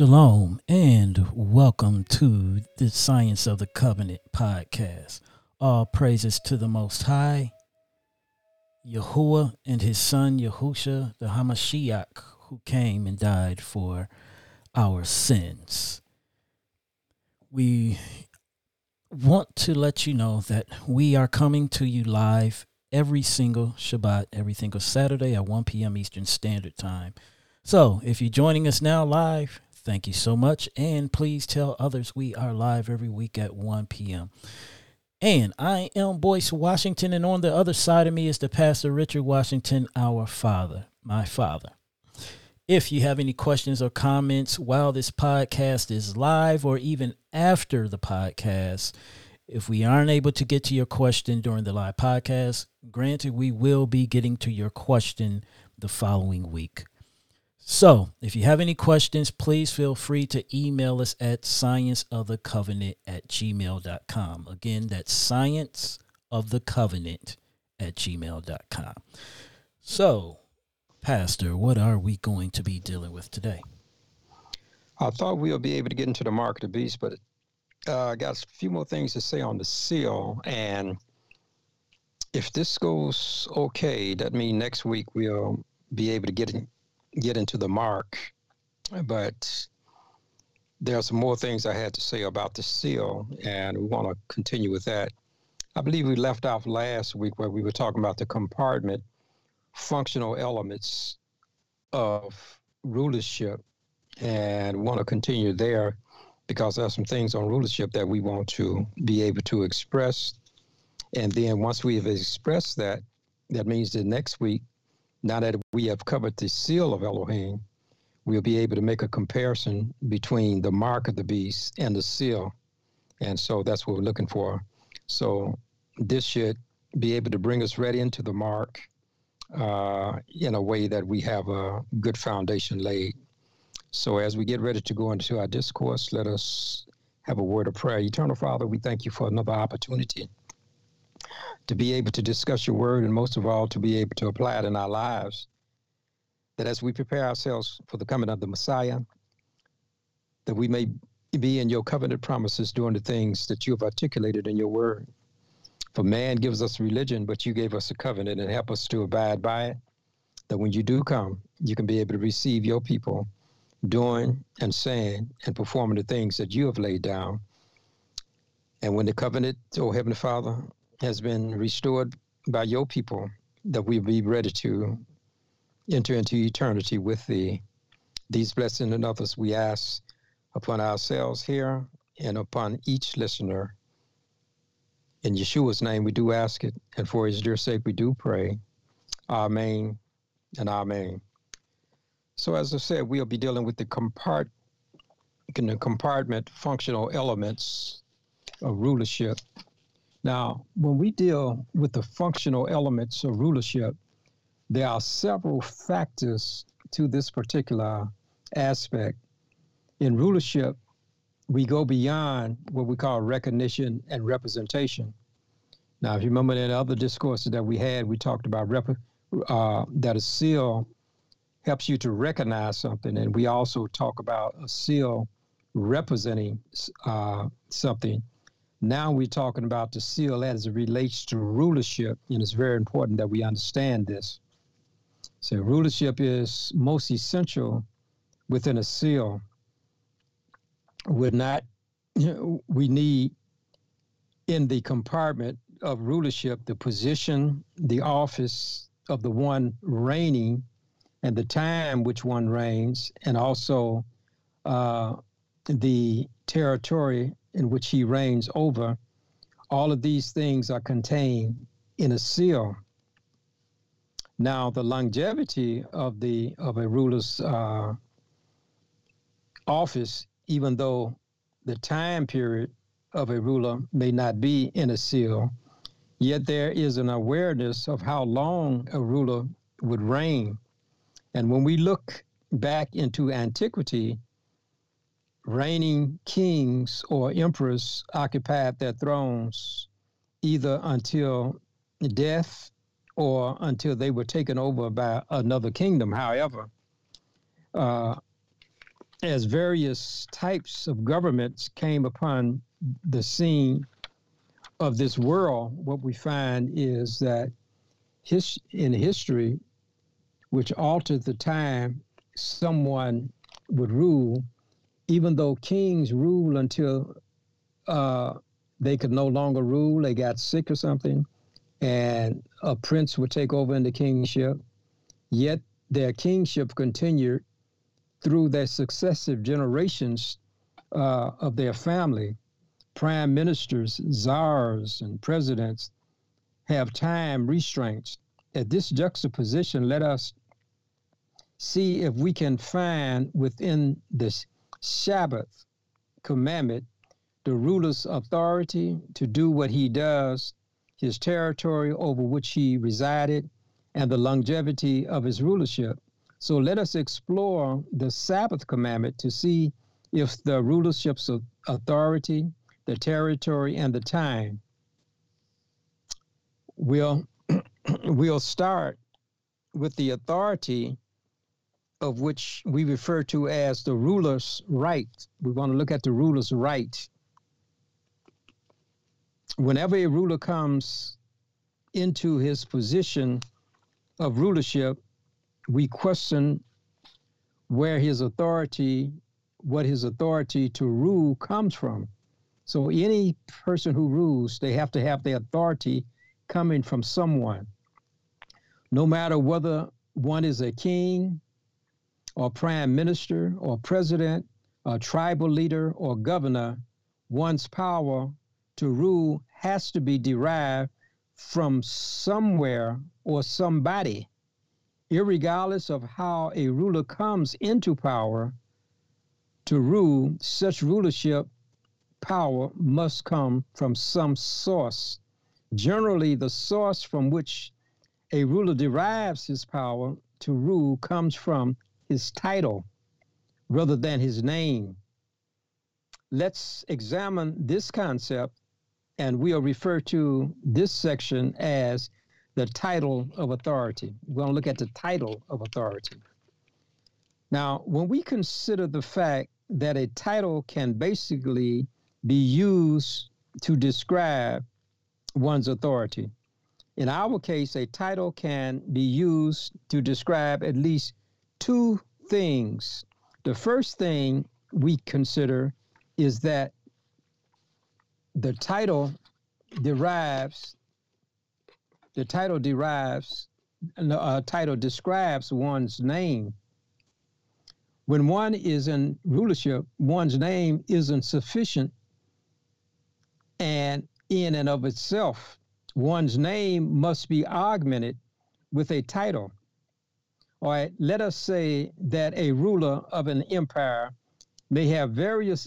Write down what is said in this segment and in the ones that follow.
Shalom and welcome to the Science of the Covenant podcast. All praises to the Most High, Yahuwah and his son Yahusha, the Hamashiach, who came and died for our sins. We want to let you know that we are coming to you live every single Shabbat, every single Saturday at 1 p.m. Eastern Standard Time. So if you're joining us now live, Thank you so much. And please tell others we are live every week at 1 p.m. And I am Boyce Washington, and on the other side of me is the Pastor Richard Washington, our father, my father. If you have any questions or comments while this podcast is live or even after the podcast, if we aren't able to get to your question during the live podcast, granted, we will be getting to your question the following week. So, if you have any questions, please feel free to email us at scienceofthecovenant at gmail.com. Again, that's science of the covenant at gmail.com. So, Pastor, what are we going to be dealing with today? I thought we'll be able to get into the mark of the beast, but uh, I got a few more things to say on the seal. And if this goes okay, that means next week we'll be able to get in, get into the mark, but there are some more things I had to say about the seal, and we want to continue with that. I believe we left off last week where we were talking about the compartment functional elements of rulership, and want to continue there because there are some things on rulership that we want to be able to express. And then once we have expressed that, that means that next week now that we have covered the seal of Elohim, we'll be able to make a comparison between the mark of the beast and the seal. And so that's what we're looking for. So this should be able to bring us right into the mark uh, in a way that we have a good foundation laid. So as we get ready to go into our discourse, let us have a word of prayer. Eternal Father, we thank you for another opportunity to be able to discuss your word and most of all to be able to apply it in our lives. That as we prepare ourselves for the coming of the Messiah, that we may be in your covenant promises doing the things that you have articulated in your word. For man gives us religion, but you gave us a covenant and help us to abide by it. That when you do come, you can be able to receive your people doing and saying and performing the things that you have laid down. And when the covenant, oh Heavenly Father, has been restored by your people, that we be ready to enter into eternity with thee. These blessings and others we ask upon ourselves here and upon each listener. In Yeshua's name we do ask it, and for his dear sake we do pray. Amen and amen. So as I said, we'll be dealing with the compart the compartment functional elements of rulership now, when we deal with the functional elements of rulership, there are several factors to this particular aspect. In rulership, we go beyond what we call recognition and representation. Now, if you remember in other discourses that we had, we talked about rep- uh, that a seal helps you to recognize something, and we also talk about a seal representing uh, something. Now we're talking about the seal as it relates to rulership, and it's very important that we understand this. So, rulership is most essential within a seal. We're not, we need in the compartment of rulership the position, the office of the one reigning, and the time which one reigns, and also uh, the territory in which he reigns over, all of these things are contained in a seal. Now, the longevity of the of a ruler's uh, office, even though the time period of a ruler may not be in a seal, yet there is an awareness of how long a ruler would reign. And when we look back into antiquity, reigning kings or emperors occupied their thrones either until death or until they were taken over by another kingdom. However, uh, as various types of governments came upon the scene of this world, what we find is that his, in history, which altered the time someone would rule, even though kings rule until uh, they could no longer rule, they got sick or something, and a prince would take over in the kingship, yet their kingship continued through their successive generations uh, of their family. Prime ministers, czars, and presidents have time restraints. At this juxtaposition, let us see if we can find within this Sabbath commandment the ruler's authority to do what he does, his territory over which he resided, and the longevity of his rulership. So let us explore the Sabbath commandment to see if the rulership's authority, the territory, and the time will we'll start with the authority of which we refer to as the ruler's right. We want to look at the ruler's right. Whenever a ruler comes into his position of rulership, we question where his authority, what his authority to rule comes from. So any person who rules, they have to have the authority coming from someone. No matter whether one is a king or prime minister or president, a tribal leader or governor, one's power to rule has to be derived from somewhere or somebody. Irregardless of how a ruler comes into power to rule, such rulership power must come from some source. Generally, the source from which a ruler derives his power to rule comes from his title rather than his name. Let's examine this concept, and we'll refer to this section as the title of authority. We're going to look at the title of authority. Now, when we consider the fact that a title can basically be used to describe one's authority. In our case, a title can be used to describe at least two things. The first thing we consider is that the title derives the title derives a uh, title describes one's name when one is in rulership one's name isn't sufficient and in and of itself, one's name must be augmented with a title. All right, let us say that a ruler of an empire may have various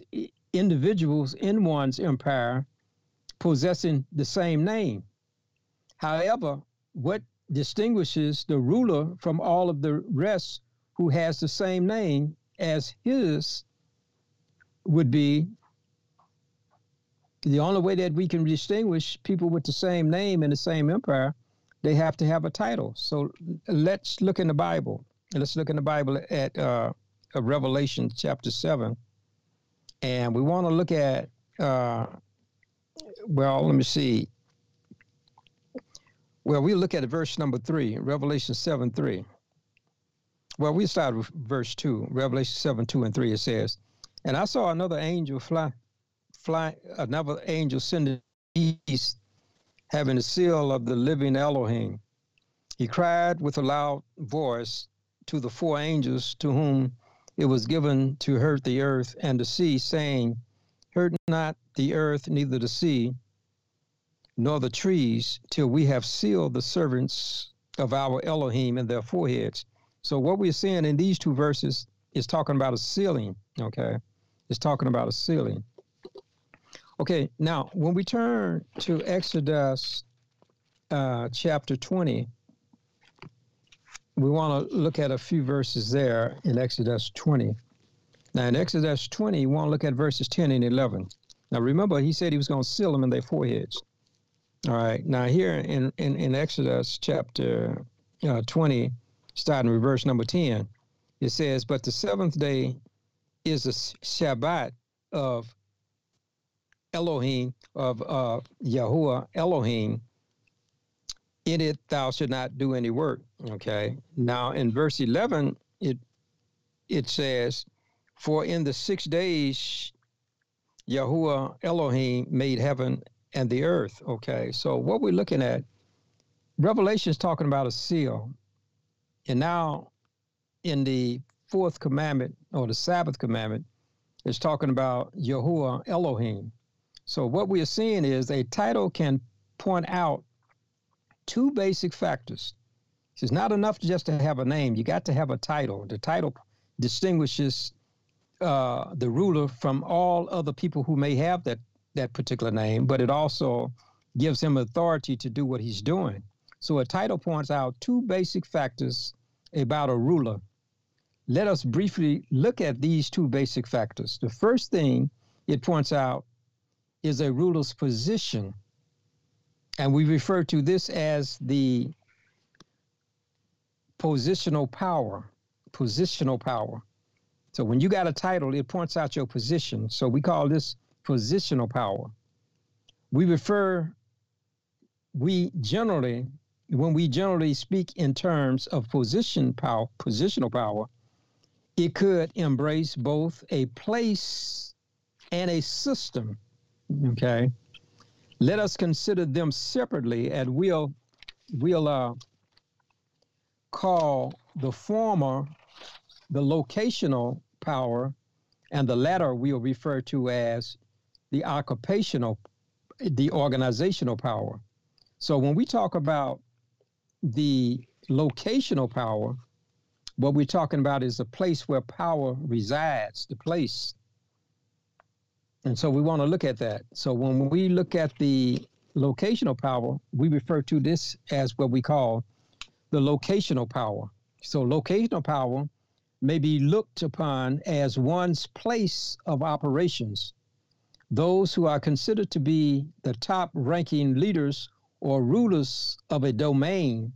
individuals in one's empire possessing the same name. However, what distinguishes the ruler from all of the rest who has the same name as his would be the only way that we can distinguish people with the same name in the same empire, they have to have a title. So let's look in the Bible. Let's look in the Bible at uh, Revelation chapter 7. And we want to look at, uh, well, let me see. Well, we look at verse number 3, Revelation 7 3. Well, we start with verse 2, Revelation 7 2 and 3. It says, And I saw another angel fly fly, another angel sent east, having the seal of the living Elohim. He cried with a loud voice to the four angels to whom it was given to hurt the earth and the sea, saying, Hurt not the earth, neither the sea, nor the trees, till we have sealed the servants of our Elohim in their foreheads. So what we're seeing in these two verses is talking about a sealing, okay? It's talking about a sealing. Okay, now when we turn to Exodus uh, chapter 20, we want to look at a few verses there in Exodus 20. Now, in Exodus 20, you want to look at verses 10 and 11. Now, remember, he said he was going to seal them in their foreheads. All right. Now, here in, in, in Exodus chapter uh, 20, starting with verse number 10, it says, But the seventh day is a Shabbat of Elohim, of uh, Yahuwah Elohim. In it thou should not do any work. Okay. Now in verse 11, it it says, For in the six days Yahuwah Elohim made heaven and the earth. Okay. So what we're looking at, Revelation is talking about a seal. And now in the fourth commandment or the Sabbath commandment, it's talking about Yahuwah Elohim. So what we are seeing is a title can point out two basic factors. It's not enough just to have a name. You got to have a title. The title distinguishes uh, the ruler from all other people who may have that that particular name, but it also gives him authority to do what he's doing. So a title points out two basic factors about a ruler. Let us briefly look at these two basic factors. The first thing it points out is a ruler's position. And we refer to this as the positional power. Positional power. So when you got a title, it points out your position. So we call this positional power. We refer, we generally, when we generally speak in terms of position power, positional power, it could embrace both a place and a system. Okay. Let us consider them separately, and we'll we'll uh, call the former the locational power, and the latter we'll refer to as the occupational, the organizational power. So when we talk about the locational power, what we're talking about is the place where power resides, the place and so we want to look at that. So when we look at the locational power, we refer to this as what we call the locational power. So locational power may be looked upon as one's place of operations. Those who are considered to be the top ranking leaders or rulers of a domain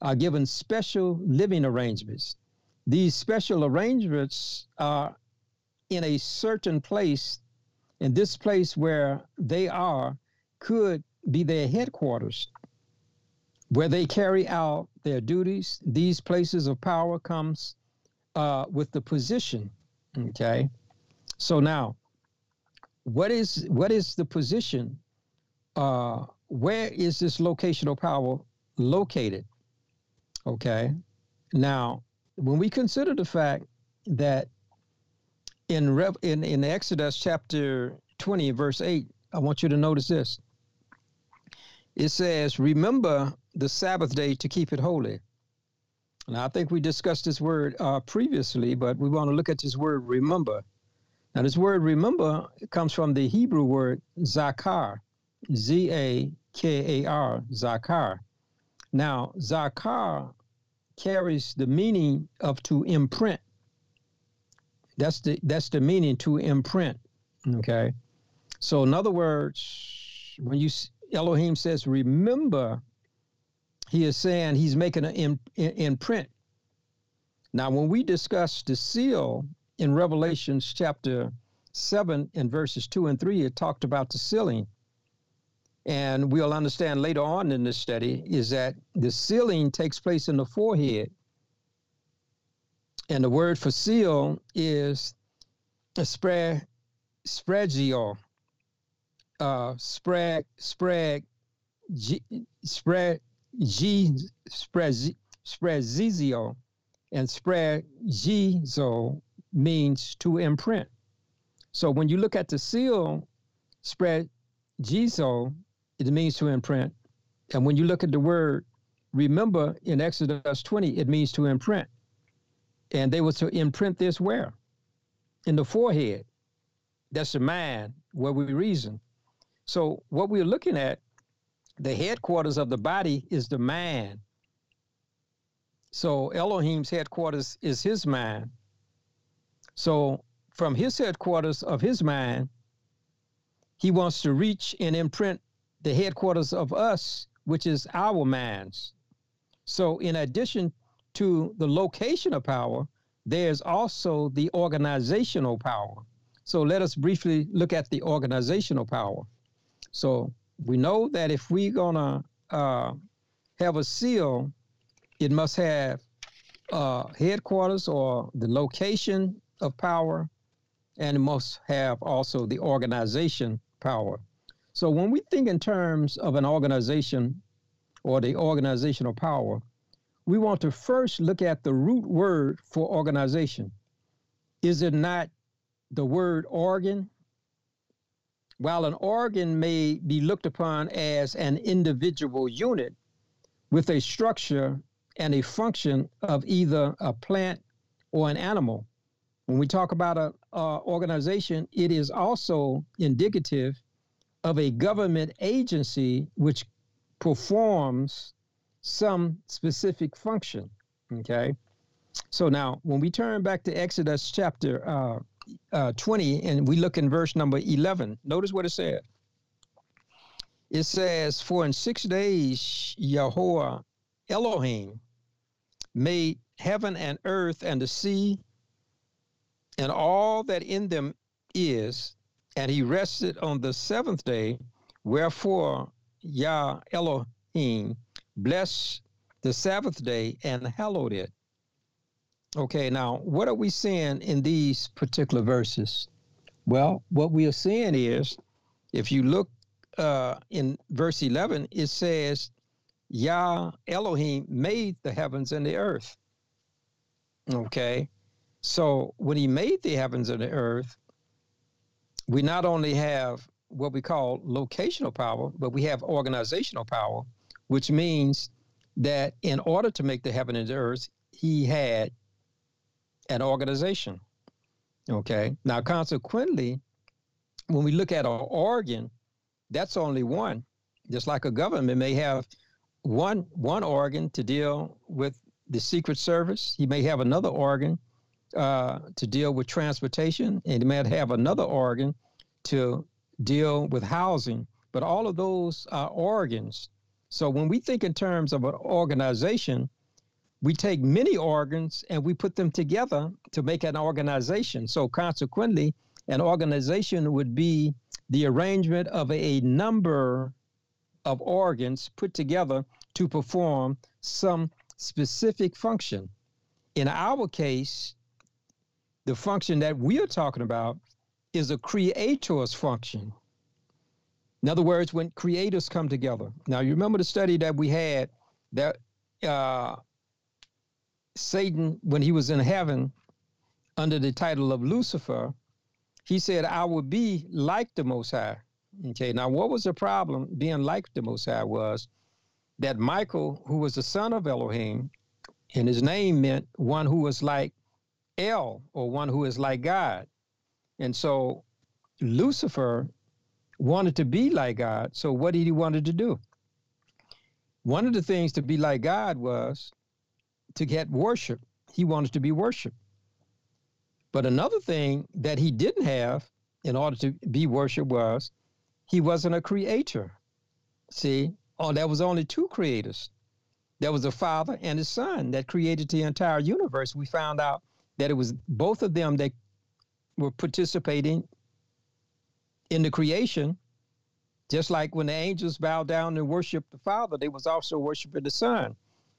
are given special living arrangements. These special arrangements are in a certain place and this place where they are could be their headquarters, where they carry out their duties. These places of power comes uh, with the position. Okay, so now, what is what is the position? Uh, where is this locational power located? Okay, now when we consider the fact that in in, in Exodus chapter 20, verse 8, I want you to notice this. It says, Remember the Sabbath day to keep it holy. Now, I think we discussed this word uh, previously, but we want to look at this word remember. Now, this word remember comes from the Hebrew word zakar, Z A K A R, zakar. Now, zakar carries the meaning of to imprint that's the that's the meaning to imprint. Okay. So in other words, when you Elohim says remember, he is saying he's making an imprint. Now, when we discuss the seal in Revelations chapter seven and verses two and three, it talked about the sealing. And we'll understand later on in this study is that the sealing takes place in the forehead and the word for seal is spread, spreadgio, uh, spread, spread, G, spread, G, spread, spreadzio, and spread gizo means to imprint. So when you look at the seal, spread gizo, it means to imprint. And when you look at the word remember in Exodus 20, it means to imprint. And they were to imprint this where? In the forehead. That's the mind where we reason. So what we're looking at, the headquarters of the body is the mind. So Elohim's headquarters is his mind. So from his headquarters of his mind, he wants to reach and imprint the headquarters of us, which is our minds. So in addition to the location of power, there's also the organizational power. So let us briefly look at the organizational power. So we know that if we're gonna uh, have a seal, it must have uh, headquarters or the location of power, and it must have also the organization power. So when we think in terms of an organization or the organizational power, we want to first look at the root word for organization. Is it not the word organ? While an organ may be looked upon as an individual unit with a structure and a function of either a plant or an animal, when we talk about an organization, it is also indicative of a government agency which performs some specific function. Okay. So now, when we turn back to Exodus chapter uh, uh, 20 and we look in verse number 11, notice what it said. It says, For in six days Yahweh Elohim made heaven and earth and the sea and all that in them is, and he rested on the seventh day. Wherefore Yah Elohim blessed the Sabbath day and hallowed it. Okay, now what are we seeing in these particular verses? Well, what we are seeing is if you look uh, in verse 11, it says, Yah Elohim made the heavens and the earth. Okay, so when he made the heavens and the earth, we not only have what we call locational power, but we have organizational power, which means that in order to make the heaven and the earth, he had an organization. Okay. Now, consequently, when we look at an organ, that's only one. Just like a government may have one one organ to deal with the Secret Service, he may have another organ uh, to deal with transportation, and he might have another organ to deal with housing. But all of those are organs. So when we think in terms of an organization, we take many organs and we put them together to make an organization. So consequently, an organization would be the arrangement of a number of organs put together to perform some specific function. In our case, the function that we are talking about is a creator's function. In other words, when creators come together. Now, you remember the study that we had that uh, Satan, when he was in heaven under the title of Lucifer, he said, I will be like the Most High. Okay, now what was the problem being like the Most High was that Michael, who was the son of Elohim, and his name meant one who was like El, or one who is like God. And so Lucifer wanted to be like God. So what did he wanted to do? One of the things to be like God was to get worship. He wanted to be worshiped. But another thing that he didn't have in order to be worshiped was he wasn't a creator. See, oh, there was only two creators. There was a father and a son that created the entire universe. We found out that it was both of them that were participating in the creation, just like when the angels bowed down and worshiped the Father, they was also worshiping the Son.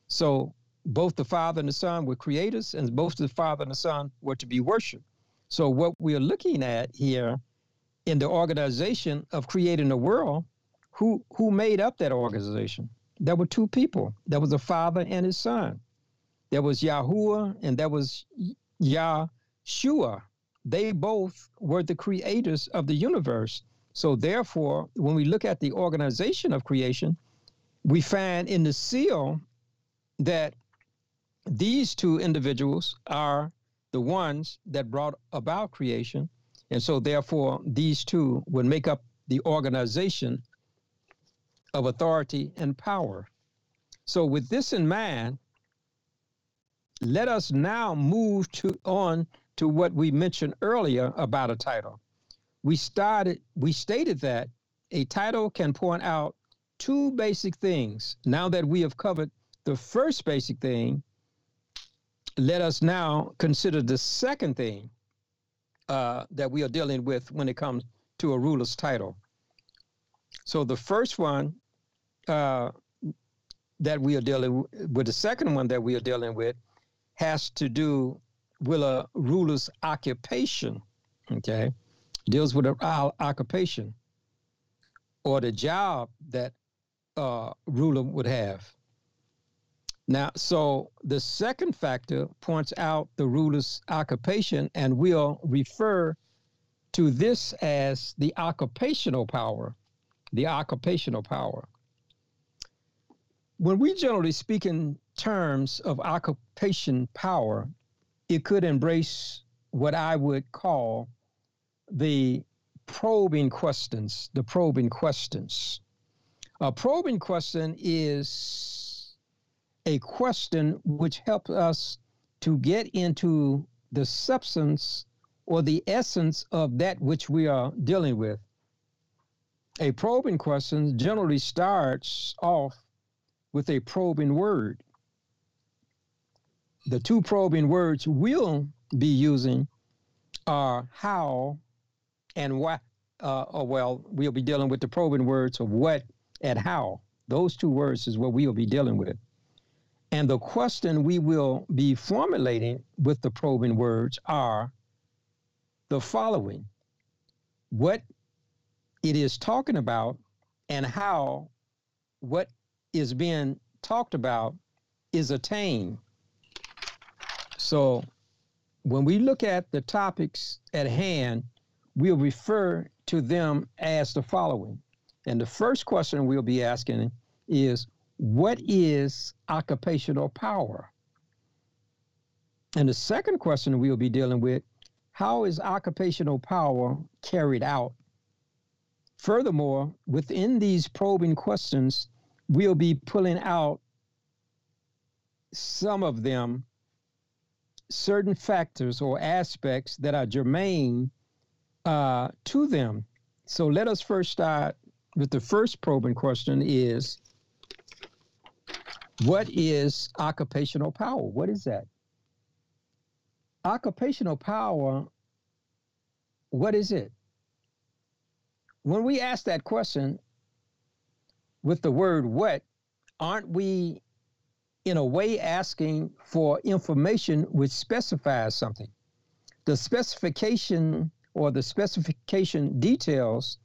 So both the Father and the Son were creators, and both the Father and the Son were to be worshipped. So what we are looking at here in the organization of creating the world, who who made up that organization? There were two people. There was a father and his son. There was Yahuwah and there was Yahshua they both were the creators of the universe. So, therefore, when we look at the organization of creation, we find in the seal that these two individuals are the ones that brought about creation. And so, therefore, these two would make up the organization of authority and power. So, with this in mind, let us now move to on to what we mentioned earlier about a title. We started we stated that a title can point out two basic things. Now that we have covered the first basic thing let us now consider the second thing uh, that we are dealing with when it comes to a ruler's title. So the first one uh, that we are dealing with, the second one that we are dealing with, has to do with a ruler's occupation. Okay, deals with our occupation or the job that uh, ruler would have. Now, so the second factor points out the ruler's occupation, and we'll refer to this as the occupational power. The occupational power. When we generally speak in terms of occupation power, it could embrace what I would call the probing questions, the probing questions. A probing question is a question which helps us to get into the substance or the essence of that which we are dealing with. A probing question generally starts off with a probing word. The two probing words we'll be using are how and why. Uh, oh, well, we'll be dealing with the probing words of what and how. Those two words is what we'll be dealing with. And the question we will be formulating with the probing words are the following What it is talking about and how what is being talked about is attained. So when we look at the topics at hand, we'll refer to them as the following and the first question we'll be asking is what is occupational power? And the second question we'll be dealing with how is occupational power carried out? Furthermore, within these probing questions, we'll be pulling out some of them, certain factors or aspects that are germane uh, to them. So let us first start with the first probing question is what is occupational power? What is that? Occupational power, what is it? When we ask that question with the word what, aren't we in a way asking for information which specifies something? The specification or the specification details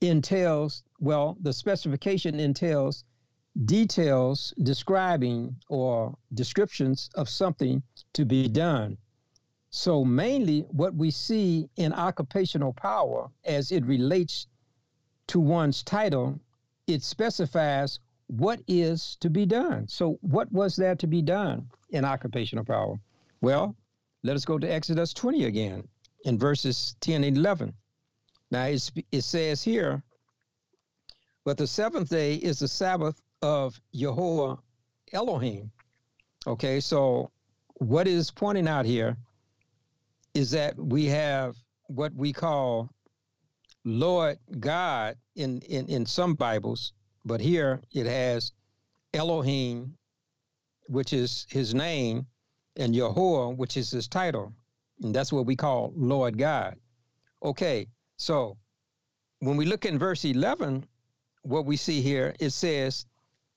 entails, well, the specification entails details describing or descriptions of something to be done. So, mainly what we see in occupational power as it relates to one's title, it specifies what is to be done. So, what was there to be done in occupational power? Well, let us go to Exodus 20 again in verses 10 and 11. Now it says here, but the seventh day is the Sabbath of Jehovah Elohim. Okay, so what is pointing out here is that we have what we call Lord God in, in, in some Bibles, but here it has Elohim, which is his name, and Yahweh, which is his title. And that's what we call Lord God. Okay, so when we look in verse 11, what we see here, it says,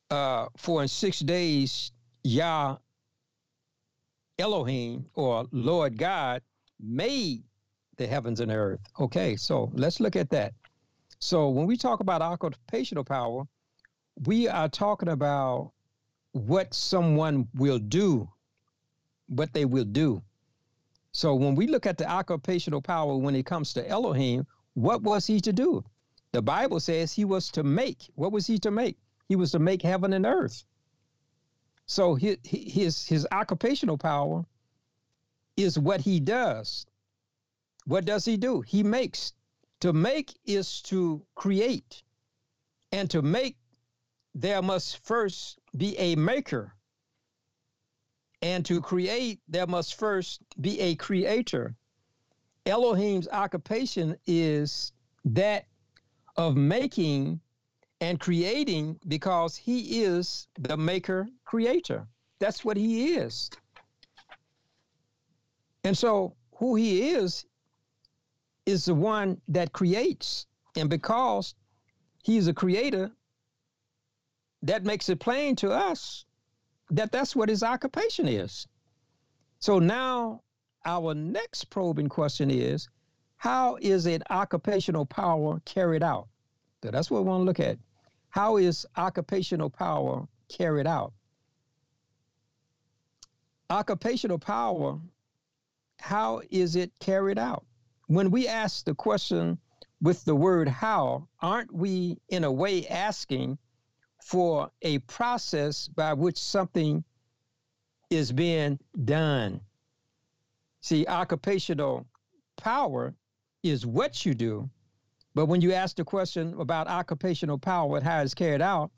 uh, For in six days, Yah Elohim or Lord God made the heavens and earth. Okay, so let's look at that. So when we talk about occupational power, we are talking about what someone will do, what they will do. So when we look at the occupational power when it comes to Elohim, what was he to do? The Bible says he was to make. What was he to make? He was to make heaven and earth. So his his, his occupational power is what he does. What does he do? He makes. To make is to create. And to make, there must first be a maker. And to create, there must first be a creator. Elohim's occupation is that of making and creating because he is the maker creator. That's what he is. And so who he is is the one that creates. And because he's a creator, that makes it plain to us that that's what his occupation is. So now our next probing question is how is an occupational power carried out? So that's what we want to look at. How is occupational power carried out? Occupational power, how is it carried out? When we ask the question with the word how, aren't we in a way asking for a process by which something is being done? See, occupational power is what you do. But when you ask the question about occupational power and how it's carried out,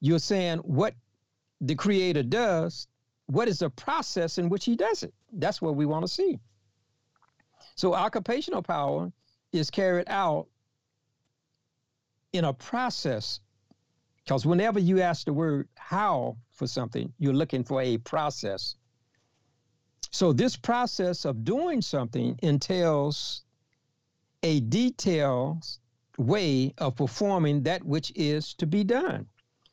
you're saying what the creator does, what is the process in which he does it? That's what we want to see. So occupational power is carried out in a process. Because whenever you ask the word how for something, you're looking for a process. So this process of doing something entails a detailed way of performing that which is to be done.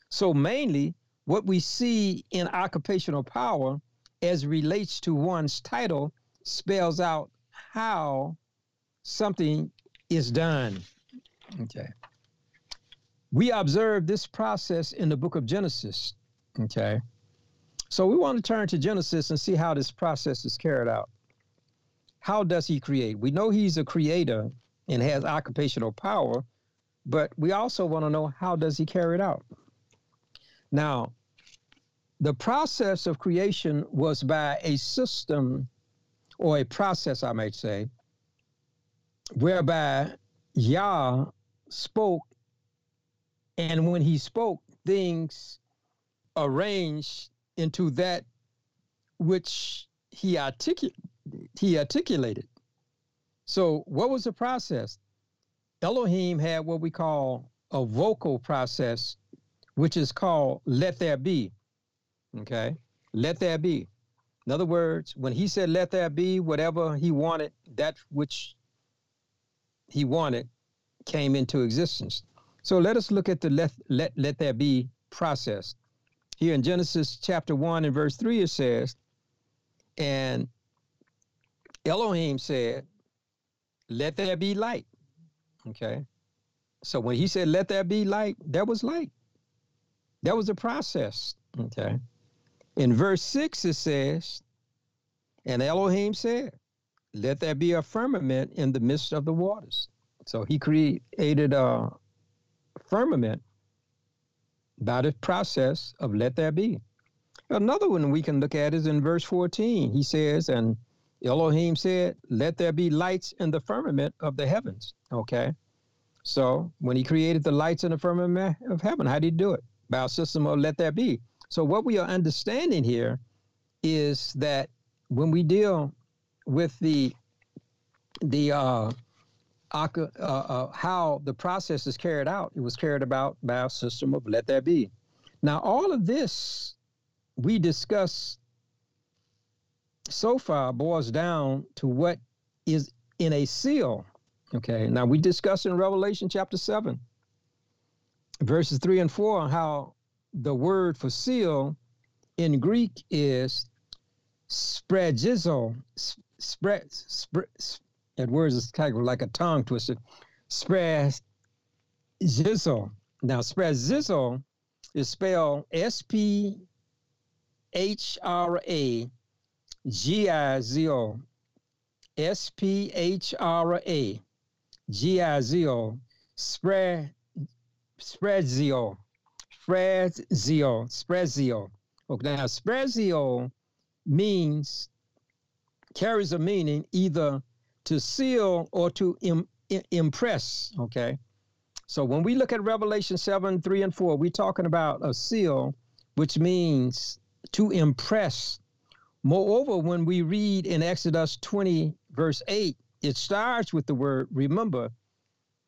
So, mainly, what we see in occupational power as relates to one's title spells out how something is done. Okay. We observe this process in the book of Genesis. Okay. So we want to turn to Genesis and see how this process is carried out. How does he create? We know he's a creator and has occupational power, but we also want to know how does he carry it out? Now, the process of creation was by a system or a process, I might say, whereby Yah spoke, and when he spoke, things arranged into that which he articulated. He articulated. So, what was the process? Elohim had what we call a vocal process, which is called let there be. Okay? Let there be. In other words, when he said let there be, whatever he wanted, that which he wanted came into existence. So let us look at the let, let, let there be process. Here in Genesis chapter 1 and verse 3, it says, And Elohim said, let there be light. Okay. So when he said, let there be light, there was light. That was a process. Okay. In verse 6, it says, And Elohim said, Let there be a firmament in the midst of the waters. So he created a firmament by the process of let there be. Another one we can look at is in verse 14. He says, And Elohim said, Let there be lights in the firmament of the heavens. Okay. So when he created the lights in the firmament of heaven, how did he do it? By a system of let there be. So what we are understanding here is that when we deal with the the uh, Uh, uh, how the process is carried out, it was carried about by a system of let there be. Now, all of this we discuss so far boils down to what is in a seal. Okay, now we discuss in Revelation chapter 7, verses 3 and 4, how the word for seal in Greek is sphragizo. Spread, spread, that word is kind of like a tongue twister. Sphragizo. Now, sphragizo is spelled S P H R A G I Z O S P H R A G I Z O spread spreadzio spreadzio spreadzio. Okay, now spreadzio means carries a meaning either to seal or to Im, impress. Okay, so when we look at Revelation seven three and four, we're talking about a seal, which means to impress Moreover, when we read in Exodus 20, verse 8, it starts with the word remember.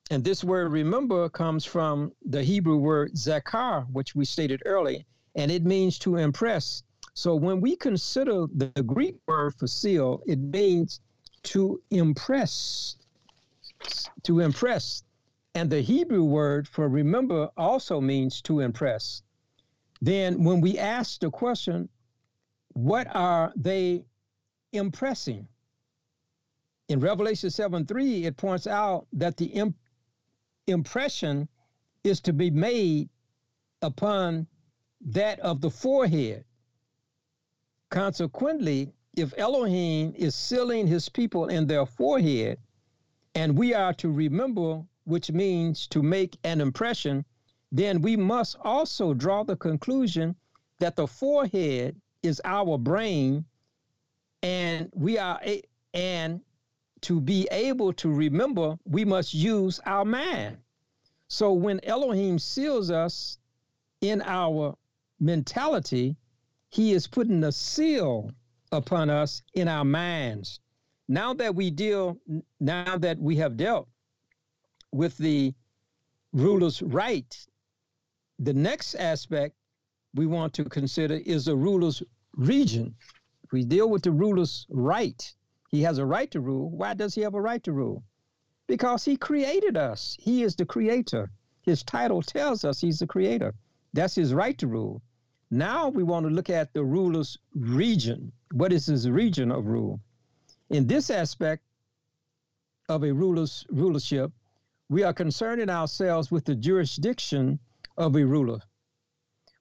And this word remember comes from the Hebrew word zakar, which we stated earlier, and it means to impress. So when we consider the Greek word for seal, it means to impress, to impress. And the Hebrew word for remember also means to impress. Then when we ask the question, what are they impressing? In Revelation 7 3, it points out that the imp- impression is to be made upon that of the forehead. Consequently, if Elohim is sealing his people in their forehead, and we are to remember, which means to make an impression, then we must also draw the conclusion that the forehead is our brain, and we are a, and to be able to remember, we must use our mind. So when Elohim seals us in our mentality, he is putting a seal upon us in our minds. Now that we deal, now that we have dealt with the ruler's right, the next aspect we want to consider is the ruler's region. If we deal with the ruler's right, he has a right to rule. Why does he have a right to rule? Because he created us. He is the creator. His title tells us he's the creator. That's his right to rule. Now we want to look at the ruler's region. What is his region of rule? In this aspect of a ruler's rulership, we are concerning ourselves with the jurisdiction of a ruler.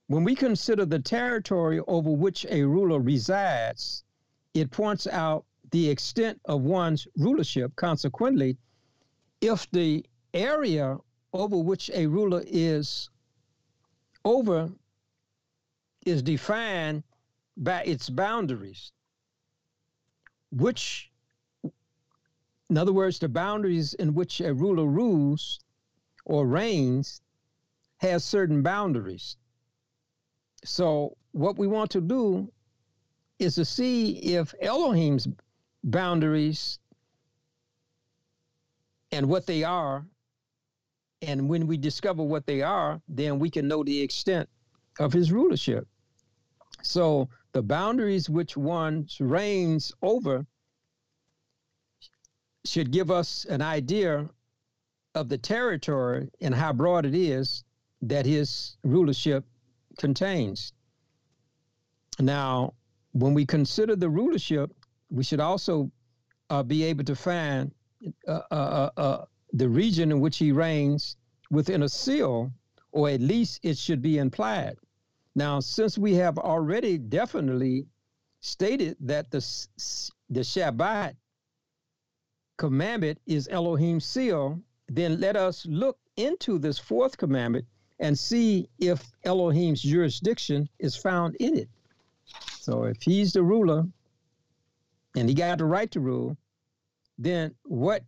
When we consider the territory over which a ruler resides, it points out the extent of one's rulership. Consequently, if the area over which a ruler is over is defined by its boundaries, which, in other words, the boundaries in which a ruler rules or reigns has certain boundaries. So, what we want to do is to see if Elohim's boundaries and what they are, and when we discover what they are, then we can know the extent of his rulership. So the boundaries which one reigns over should give us an idea of the territory and how broad it is that his rulership contains. Now, when we consider the rulership, we should also uh, be able to find uh, uh, uh, uh the region in which he reigns within a seal, or at least it should be implied. Now, since we have already definitely stated that the, the Shabbat commandment is Elohim's seal, then let us look into this fourth commandment and see if Elohim's jurisdiction is found in it. So if he's the ruler and he got the right to rule, then what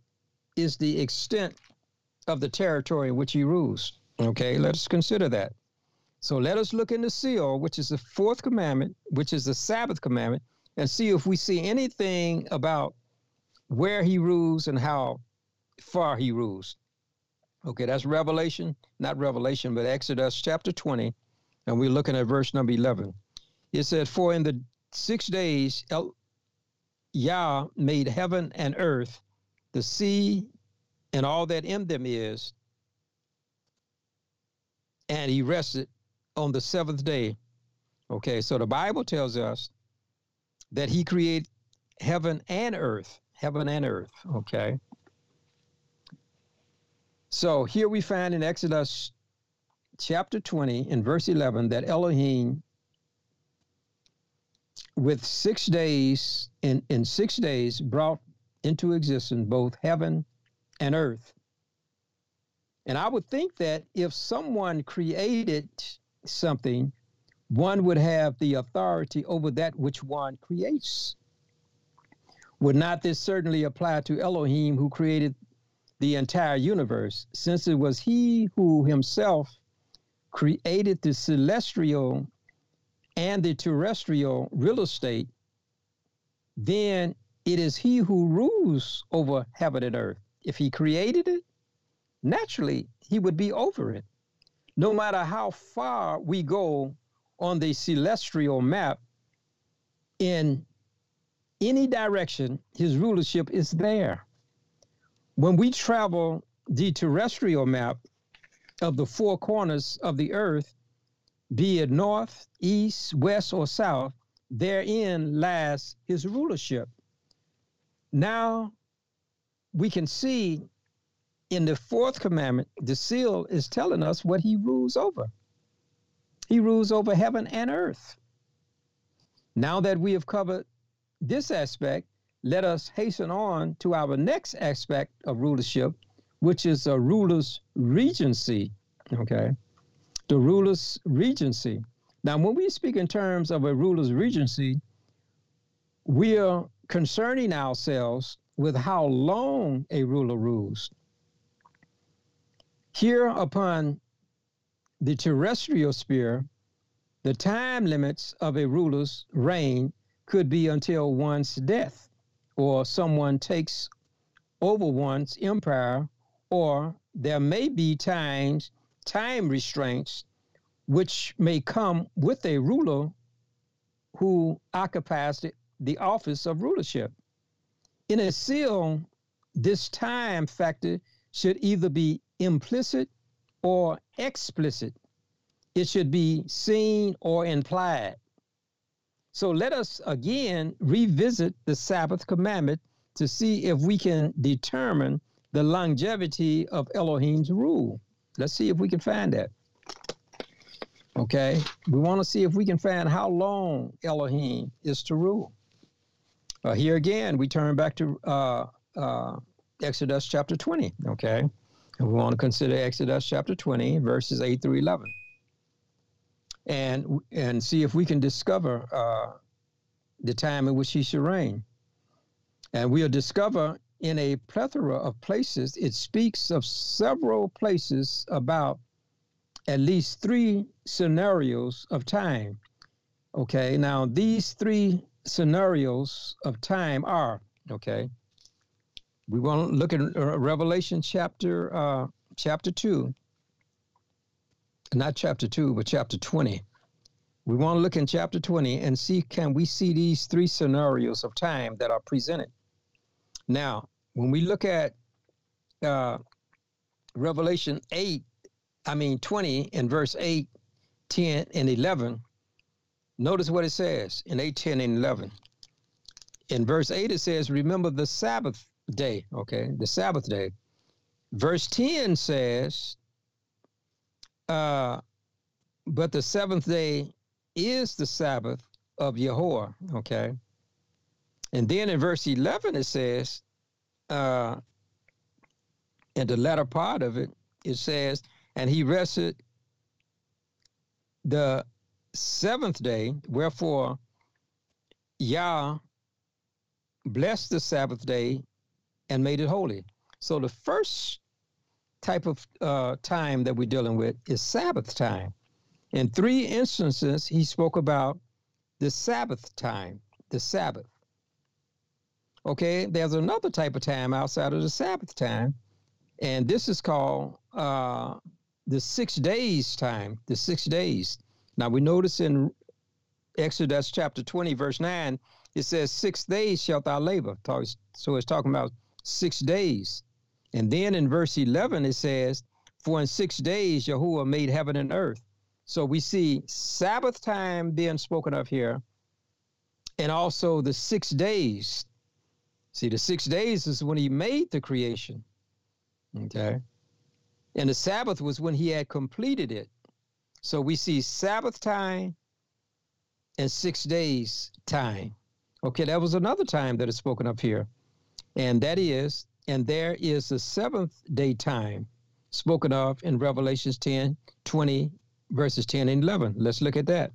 is the extent of the territory in which he rules? Okay, let us consider that. So let us look in the seal, which is the fourth commandment, which is the Sabbath commandment, and see if we see anything about where he rules and how far he rules. Okay, that's Revelation, not Revelation, but Exodus chapter 20, and we're looking at verse number 11. It said, For in the six days El- Yah made heaven and earth, the sea, and all that in them is, and he rested on the seventh day. Okay, so the Bible tells us that he created heaven and earth, heaven and earth. Okay. So here we find in Exodus chapter 20 in verse 11 that Elohim with six days in, in six days brought into existence both heaven and earth. And I would think that if someone created something, one would have the authority over that which one creates. Would not this certainly apply to Elohim who created the entire universe, since it was he who himself created the celestial and the terrestrial real estate, then it is he who rules over heaven and earth. If he created it, naturally he would be over it no matter how far we go on the celestial map, in any direction, his rulership is there. When we travel the terrestrial map of the four corners of the earth, be it north, east, west, or south, therein lies his rulership. Now we can see in the fourth commandment, the seal is telling us what he rules over. He rules over heaven and earth. Now that we have covered this aspect, let us hasten on to our next aspect of rulership, which is a ruler's regency. Okay. The ruler's regency. Now, when we speak in terms of a ruler's regency, we are concerning ourselves with how long a ruler rules. Here upon the terrestrial sphere, the time limits of a ruler's reign could be until one's death, or someone takes over one's empire, or there may be times, time restraints, which may come with a ruler who occupies the, the office of rulership. In a seal, this time factor should either be implicit or explicit. It should be seen or implied. So let us again revisit the Sabbath commandment to see if we can determine the longevity of Elohim's rule. Let's see if we can find that. Okay, we want to see if we can find how long Elohim is to rule. Uh, here again, we turn back to uh, uh, Exodus chapter 20. Okay. And we want to consider Exodus chapter 20, verses 8 through 11. And, and see if we can discover uh, the time in which he should reign. And we'll discover in a plethora of places, it speaks of several places about at least three scenarios of time. Okay, now these three scenarios of time are okay we want to look at uh, Revelation chapter uh, chapter two, not chapter two, but chapter twenty. We want to look in chapter twenty and see can we see these three scenarios of time that are presented. Now, when we look at uh, Revelation eight, I mean twenty in verse 8, 10, and eleven. Notice what it says in 8, 10, and 11. In verse 8, it says, Remember the Sabbath day, okay, the Sabbath day. Verse 10 says, uh, but the seventh day is the Sabbath of Yahweh, okay? And then in verse 11 it says, uh, in the latter part of it, it says, and he rested the seventh day, wherefore Yah blessed the Sabbath day and made it holy. So the first type of uh, time that we're dealing with is Sabbath time. In three instances, he spoke about the Sabbath time, the Sabbath. Okay, there's another type of time outside of the Sabbath time, and this is called uh, the six days time, the six days. Now we notice in Exodus chapter 20, verse 9, it says, Six days shalt thou labor. So it's talking about six days. And then in verse 11, it says, For in six days Yahuwah made heaven and earth. So we see Sabbath time being spoken of here, and also the six days. See, the six days is when he made the creation. Okay. And the Sabbath was when he had completed it. So we see Sabbath time and six days time. Okay, that was another time that is spoken of here. And that is, and there is the seventh day time spoken of in Revelations 10, 20, verses 10 and 11. Let's look at that.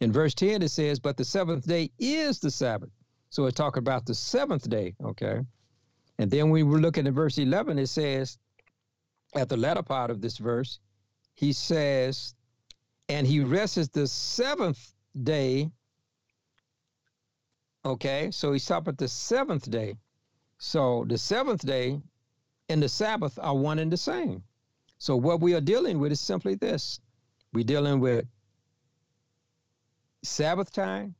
In verse 10, it says, But the seventh day is the Sabbath. So it's talking about the seventh day, okay? And then we were looking at verse 11, it says, at the latter part of this verse, he says, And he rests the seventh day. Okay, so he's stopped at the seventh day. So the seventh day and the Sabbath are one and the same. So what we are dealing with is simply this. We're dealing with Sabbath time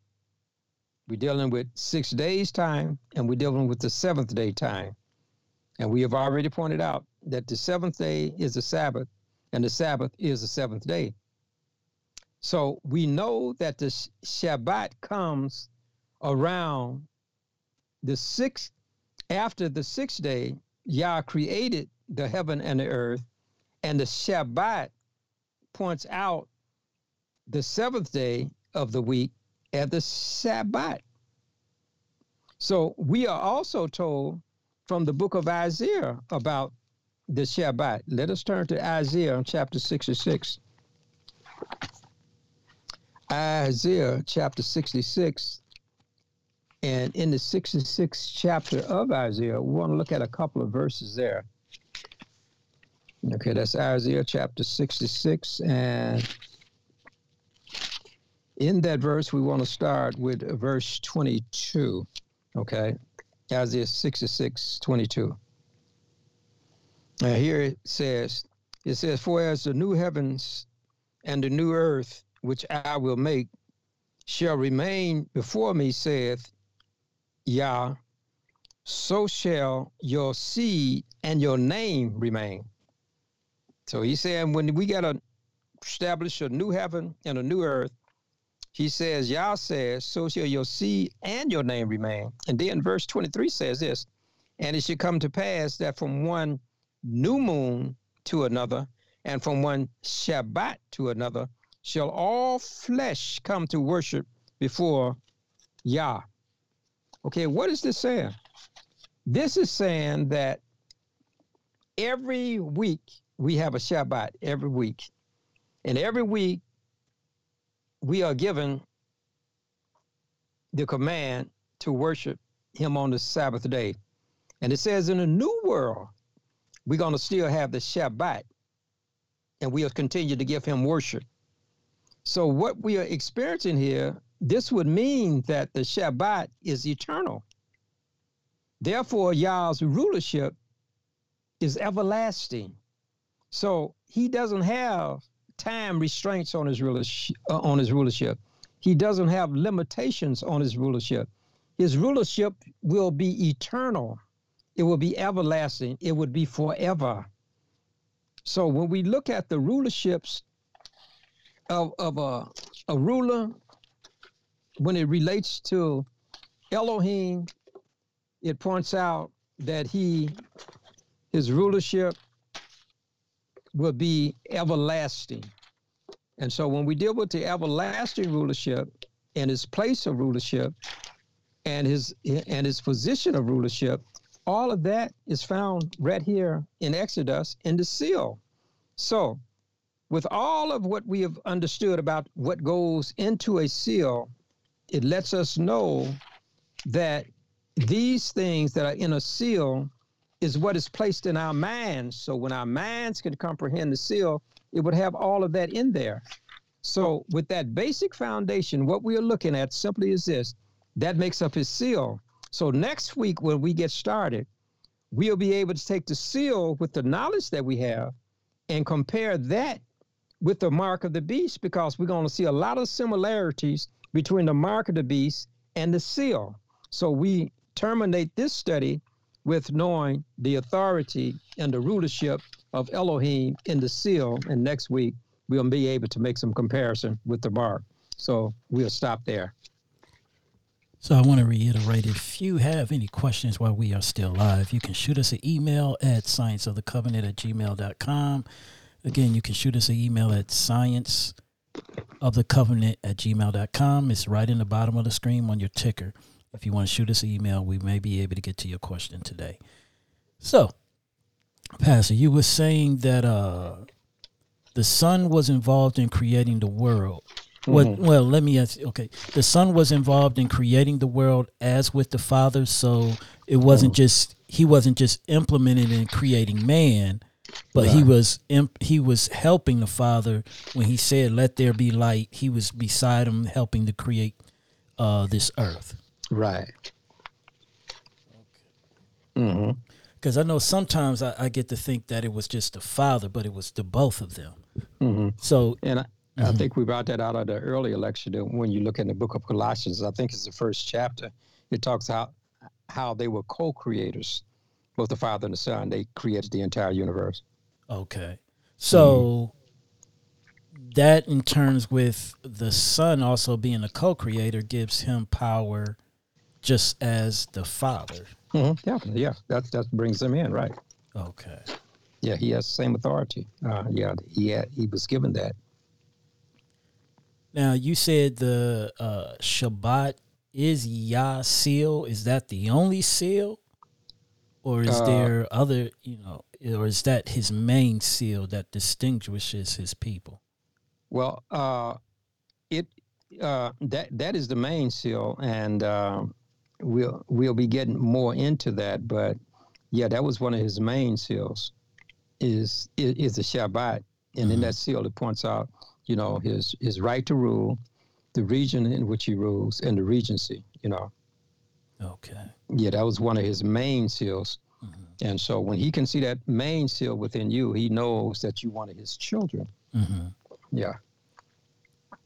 We're dealing with six days' time, and we're dealing with the seventh day time. And we have already pointed out that the seventh day is the Sabbath, and the Sabbath is the seventh day. So we know that the Shabbat comes around the sixth, after the sixth day, Yah created the heaven and the earth, and the Shabbat points out the seventh day of the week as the Shabbat. So we are also told from the book of Isaiah about the Shabbat. Let us turn to Isaiah chapter 66. Isaiah chapter 66. And in the 66th chapter of Isaiah, we want to look at a couple of verses there. Okay, that's Isaiah chapter 66. And in that verse, we want to start with verse 22. Okay, Isaiah 66, 22. And here it says, it says, For as the new heavens and the new earth, which I will make, shall remain before me, saith Yah, so shall your seed and your name remain. So he's saying when we got to establish a new heaven and a new earth, he says, Yah says, so shall your seed and your name remain. And then verse 23 says this, and it should come to pass that from one new moon to another, and from one Shabbat to another, shall all flesh come to worship before Yah. Okay, what is this saying? This is saying that every week we have a Shabbat every week. And every week we are given the command to worship him on the Sabbath day. And it says in a new world, we're going to still have the Shabbat and we'll continue to give him worship. So, what we are experiencing here, this would mean that the Shabbat is eternal. Therefore, Yah's rulership is everlasting. So he doesn't have time restraints on his rulership. Uh, on his rulership, he doesn't have limitations on his rulership. His rulership will be eternal. It will be everlasting. It would be forever. So when we look at the rulerships of, of a, a ruler, when it relates to Elohim, it points out that he his rulership will be everlasting. And so when we deal with the everlasting rulership and his place of rulership and his and his position of rulership, all of that is found right here in Exodus in the seal. So with all of what we have understood about what goes into a seal, it lets us know that these things that are in a seal is what is placed in our minds. So when our minds can comprehend the seal, it would have all of that in there. So with that basic foundation, what we are looking at simply is this that makes up his seal. So next week, when we get started, we'll be able to take the seal with the knowledge that we have and compare that with the mark of the beast because we're going to see a lot of similarities between the mark of the beast and the seal. So we terminate this study with knowing the authority and the rulership of Elohim in the seal. And next week, we'll be able to make some comparison with the mark. So we'll stop there. So I want to reiterate if you have any questions while we are still live, you can shoot us an email at scienceofthecovenant at gmail.com. Again, you can shoot us an email at science of the covenant at gmail.com. It's right in the bottom of the screen on your ticker. If you want to shoot us an email, we may be able to get to your question today. So, Pastor, you were saying that uh, the Son was involved in creating the world. Mm-hmm. What, well, let me ask. Okay, the Son was involved in creating the world as with the Father, so it wasn't mm-hmm. just he wasn't just implemented in creating man, but right. he was imp, he was helping the Father when he said, "Let there be light." He was beside him, helping to create uh, this earth. Right. Mm-hmm. Because I know sometimes I, I, get to think that it was just the father, but it was the both of them. Mm-hmm. So and I, I Mhm. think we brought that out of the earlier lecture that when you look in the book of Colossians. I think it's the first chapter. It talks how how they were co-creators, both the Father and the Son. They created the entire universe. Okay. So that in terms with the son also being a co-creator gives him power just as the father. Mm-hmm. Definitely, yeah. That that brings them in, right? Okay. Yeah, he has the same authority. Uh, yeah, he had, he was given that. Now you said the uh, Shabbat is Yah seal. Is that the only seal, or is Uh, there other? You know, or is that his main seal that distinguishes his people? Well, uh, it uh, that that is the main seal, and uh, we'll we'll be getting more into that. But yeah, that was one of his main seals. Is is, is the Shabbat, and in Mhm. that seal it points out, you know, his his right to rule, the region in which he rules, and the regency. You know, Okay. yeah, that was one of his main seals. Mhm. And so when he can see that main seal within you, he knows that you one of his children. hmm Yeah.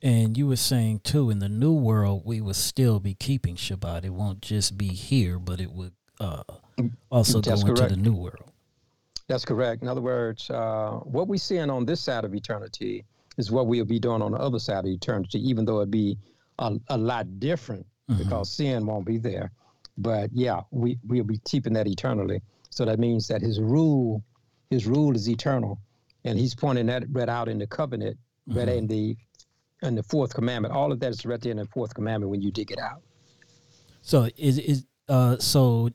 And you were saying too, in the new world, we will still be keeping Shabbat. It won't just be here, but it would uh, also go That's into the new world. That's correct. In other words, uh, what we're seeing on this side of eternity is what we'll be doing on the other side of eternity, even though it'd be a, a lot different Mhm. because sin won't be there. But yeah, we, we'll be keeping that eternally. So that means that his rule, his rule is eternal. And he's pointing that right out in the covenant, right Mhm. in the in the fourth commandment. All of that is right there in the fourth commandment when you dig it out. So is is uh so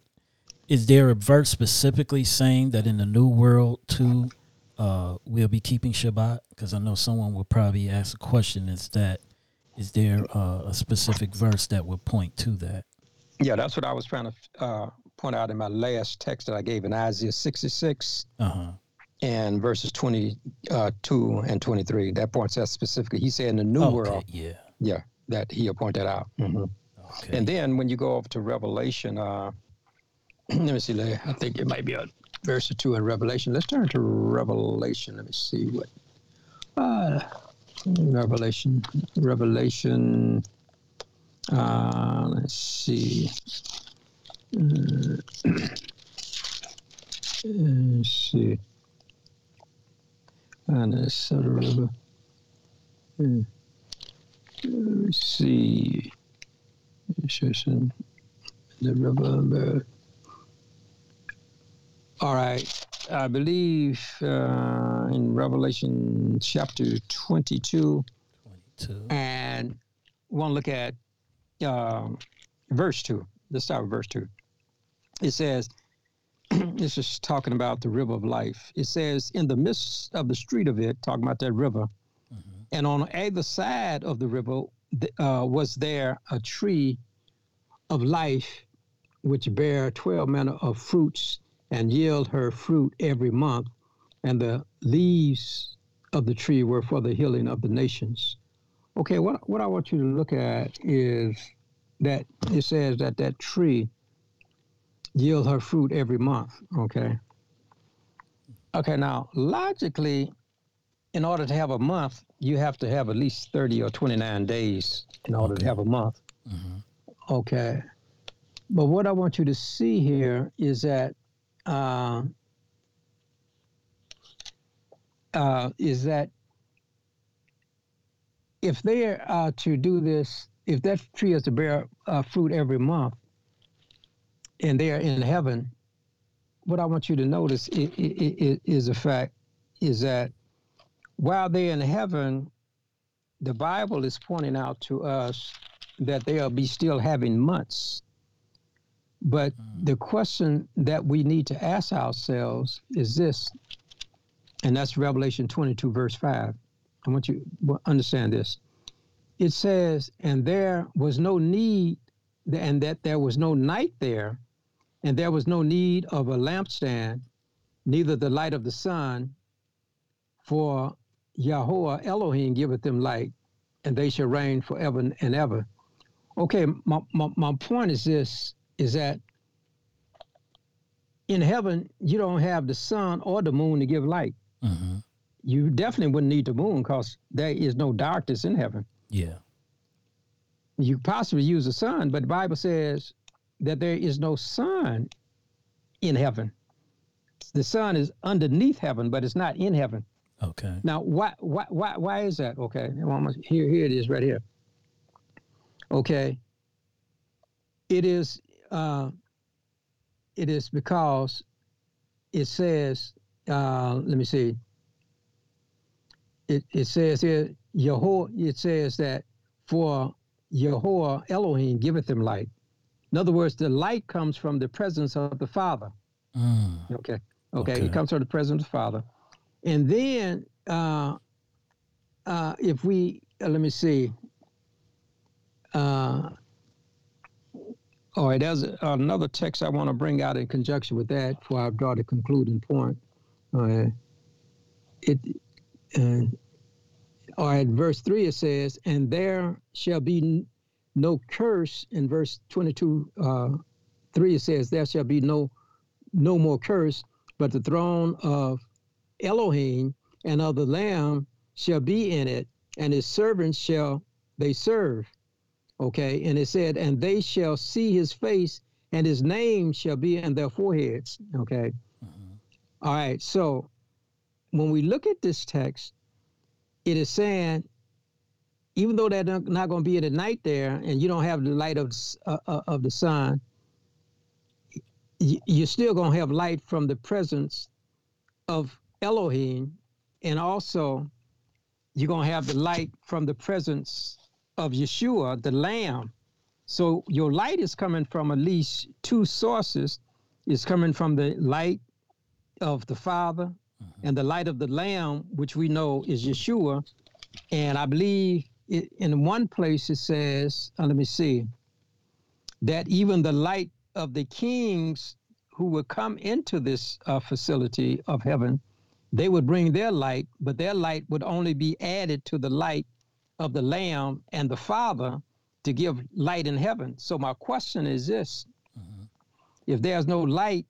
is there a verse specifically saying that in the new world too uh we'll be keeping Shabbat? Because I know someone will probably ask a question: Is that is there uh, a specific verse that would point to that? Yeah, that's what I was trying to uh, point out in my last text that I gave in Isaiah 66. Uh huh. and verses 22 and 23 that points out specifically he said in the new Okay. world Yeah. yeah that he'll point that out Mhm. Okay. and then when you go over to revelation uh let me see i think it might be a verse or two in revelation let's turn to revelation let me see what uh revelation revelation uh let's see uh, let's see and it's sort of river. Hmm. Let me see. It's just in the river. All right. I believe uh, in Revelation chapter 22, Twenty-two. and want to look at um, verse 2. Let's start with verse 2. It says, this is talking about the river of life. It says, in the midst of the street of it, talking about that river, Mhm. and on either side of the river uh, was there a tree of life, which bare twelve manner of fruits, and yield her fruit every month, and the leaves of the tree were for the healing of the nations. Okay, what what I want you to look at is that it says that that tree yield her fruit every month. Okay. Okay. Now, logically, in order to have a month, you have to have at least thirty or twenty-nine days in order Okay. to have a month. Mhm. Okay. But what I want you to see here is that uh, uh, is that if they are to do this, if that tree is to bear uh, fruit every month, and they are in heaven, what I want you to notice i- i- i- is the fact is that while they're in heaven, the Bible is pointing out to us that they'll be still having months. But the question that we need to ask ourselves is this, and that's Revelation 22, verse 5. I want you to understand this. It says, And there was no need, and that there was no night there, and there was no need of a lampstand, neither the light of the sun, for Yahweh Elohim giveth them light, and they shall reign forever and ever. Okay, my, my, my point is this is that in heaven, you don't have the sun or the moon to give light. Mhm. You definitely wouldn't need the moon because there is no darkness in heaven. Yeah. You possibly use the sun, but the Bible says that there is no sun in heaven. The sun is underneath heaven, but it's not in heaven. Okay. Now, why, why, why, why is that? Okay, here, here it is, right here. Okay, it is, uh, it is because it says, uh, let me see. It it says here, Yahweh. It says that for Yahweh Elohim giveth them light. In other words, the light comes from the presence of the Father. Mm. Okay. Okay. Okay. It comes from the presence of the Father. And then uh, uh, if we, uh, let me see. Uh, all right, there's another text I want to bring out in conjunction with that before I draw the concluding point. All right. It, uh, all right, verse 3 it says, And there shall be no curse. In verse 22, uh, 3 it says, There shall be no no more curse, but the throne of Elohim and of the Lamb shall be in it, and his servants shall they serve. Okay, and it said, and they shall see his face, and his name shall be in their foreheads. Okay, Mhm. all right. So when we look at this text, it is saying, even though they're not, going to be in the night there, and you don't have the light of uh, uh, of the sun, you're still going to have light from the presence of Elohim, and also you're going to have the light from the presence of Yeshua, the Lamb. So your light is coming from at least two sources. It's coming from the light of the Father and the light of the Lamb, which we know is Yeshua. And I believe it, in one place it says, uh, let me see, that even the light of the kings who would come into this uh, facility of heaven, they would bring their light, but their light would only be added to the light of the Lamb and the Father to give light in heaven. So my question is this: Mhm. If there's no light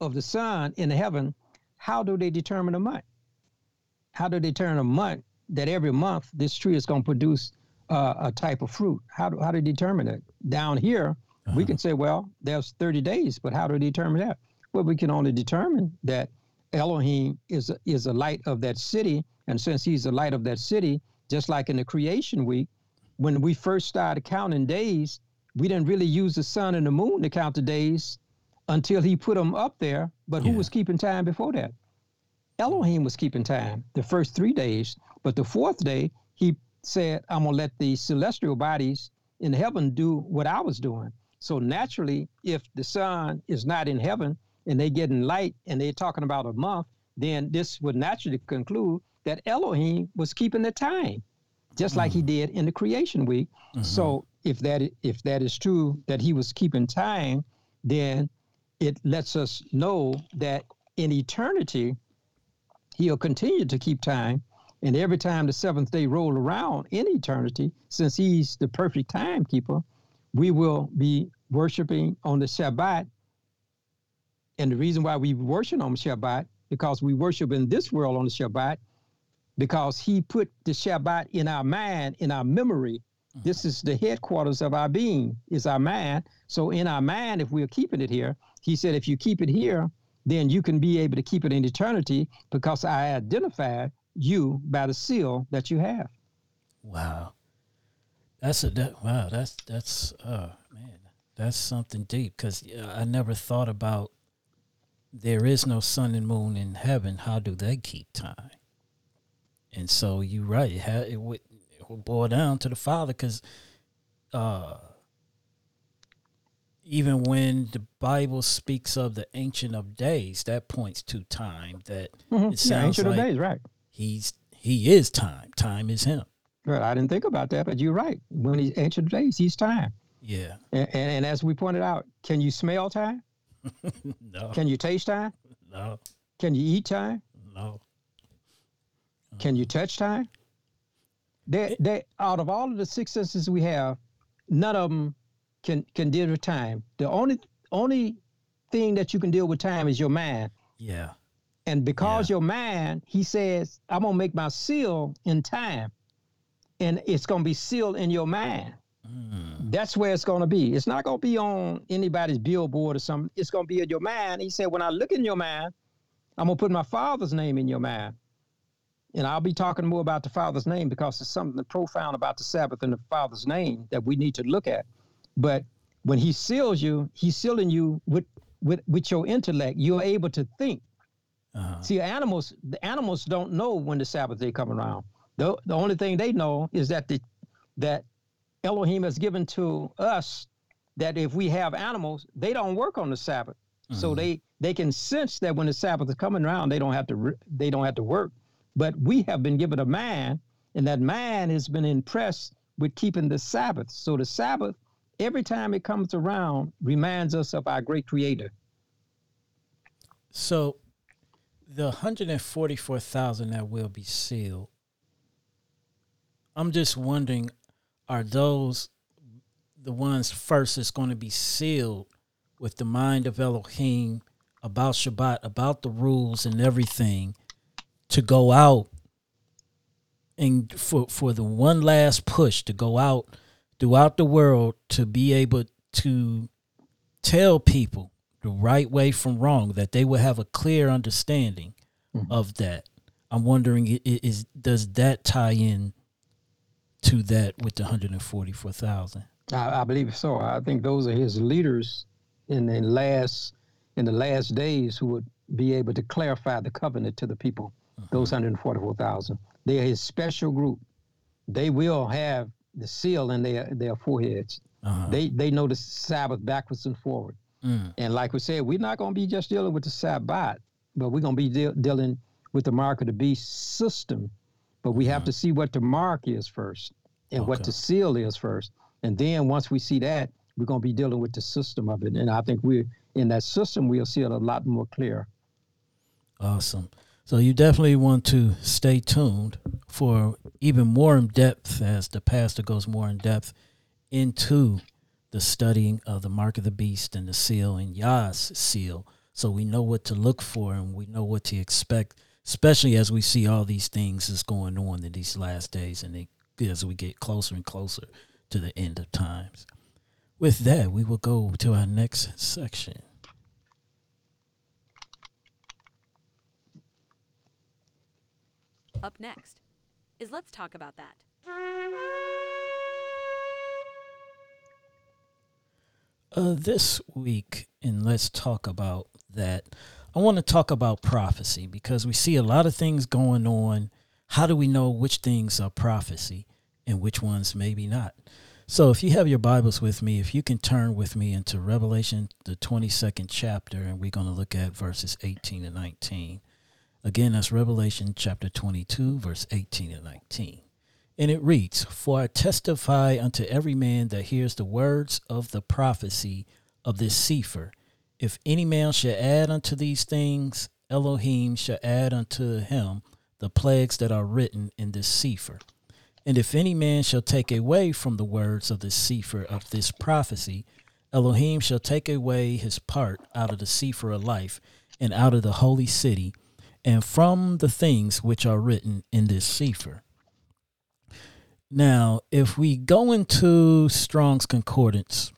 of the sun in heaven, how do they determine a month? How do they determine a month that every month this tree is going to produce uh, a type of fruit? How do, how do they determine it? Down here, we Uh-huh. can say, well, there's 30 days, but how do they determine that? Well, we can only determine that Elohim is a, is a light of that city, and since he's the light of that city, just like in the creation week, when we first started counting days, we didn't really use the sun and the moon to count the days until he put them up there. But who Yeah. was keeping time before that? Elohim was keeping time the first three days, but the fourth day, he said, I'm going to let the celestial bodies in heaven do what I was doing. So naturally, if the sun is not in heaven and they getting light and they're talking about a month, then this would naturally conclude that Elohim was keeping the time, just like he did in the creation week. Mhm. So if that if that is true that he was keeping time, then it lets us know that in eternity he'll continue to keep time. And every time the seventh day roll around in eternity, since he's the perfect timekeeper, we will be worshiping on the Shabbat. And the reason why we worship on the Shabbat, because we worship in this world on the Shabbat, because he put the Shabbat in our mind, in our memory. This mm-hmm. is the headquarters of our being, is our mind. So in our mind, if we're keeping it here, he said, if you keep it here, then you can be able to keep it in eternity because I identified you by the seal that you have. Wow. That's a that, wow. That's that's uh man. That's something deep because I never thought about. There is no sun and moon in heaven. How do they keep time? And so you're right. It, would it would boil down to the Father because, uh, even when the Bible speaks of the Ancient of Days, that points to time. That Mhm. it Yeah, sounds Ancient of like Days, right. he's he is time. Time is him. Right. I didn't think about that, but you're right. When he's Ancient of Days, he's time. Yeah. And, and, and as we pointed out, can you smell time? no. Can you taste time? No. Can you eat time? No. Can you touch time? That that out of all of the six senses we have, none of them can can deal with time. The only only thing that you can deal with time is your mind. Yeah. And because yeah. you're mine, he says, I'm gonna make my seal in time. And it's gonna be sealed in your mind. Mm. That's where it's gonna be. It's not gonna be on anybody's billboard or something. It's gonna be in your mind. He said, When I look in your mind, I'm gonna put my father's name in your mind. And I'll be talking more about the Father's name because there's something profound about the Sabbath and the Father's name that we need to look at. But when He seals you, He's sealing you with with with your intellect. You're able to think. Uh-huh. See, animals the animals don't know when the Sabbath day come around. The the only thing they know is that the that Elohim has given to us that if we have animals, they don't work on the Sabbath. Mm-hmm. So they they can sense that when the Sabbath is coming around, they don't have to they don't have to work. But we have been given a man, and that man has been impressed with keeping the Sabbath. So the Sabbath, every time it comes around, reminds us of our great Creator. So the 144,000 that will be sealed, I'm just wondering, are those the ones first that's going to be sealed with the mind of Elohim about Shabbat, about the rules and everything? to go out and for for the one last push to go out throughout the world to be able to tell people the right way from wrong that they will have a clear understanding mm-hmm. of that i'm wondering is does that tie in to that with the 144000 I, I believe so i think those are his leaders in the last in the last days who would be able to clarify the covenant to the people those 144,000. They're his special group. They will have the seal in their, their foreheads. Uh-huh. They they know the Sabbath backwards and forward. Mm. And like we said, we're not going to be just dealing with the Sabbath, but we're going to be de- dealing with the mark of the beast system. But we have uh-huh. to see what the mark is first and okay. what the seal is first. And then once we see that, we're going to be dealing with the system of it. And I think we're in that system, we'll see it a lot more clear. Awesome. So you definitely want to stay tuned for even more in depth as the pastor goes more in depth into the studying of the mark of the beast and the seal and Yah's seal. So we know what to look for and we know what to expect, especially as we see all these things is going on in these last days and they, as we get closer and closer to the end of times. With that, we will go to our next section. Up next is Let's Talk About That. Uh, this week, and let's talk about that. I want to talk about prophecy because we see a lot of things going on. How do we know which things are prophecy and which ones maybe not? So, if you have your Bibles with me, if you can turn with me into Revelation, the 22nd chapter, and we're going to look at verses 18 and 19. Again, that's Revelation chapter 22, verse 18 and 19. And it reads, For I testify unto every man that hears the words of the prophecy of this Sefer. If any man shall add unto these things, Elohim shall add unto him the plagues that are written in this Sefer. And if any man shall take away from the words of this Sefer of this prophecy, Elohim shall take away his part out of the Sefer of life and out of the holy city and from the things which are written in this Sefer. Now, if we go into Strong's Concordance,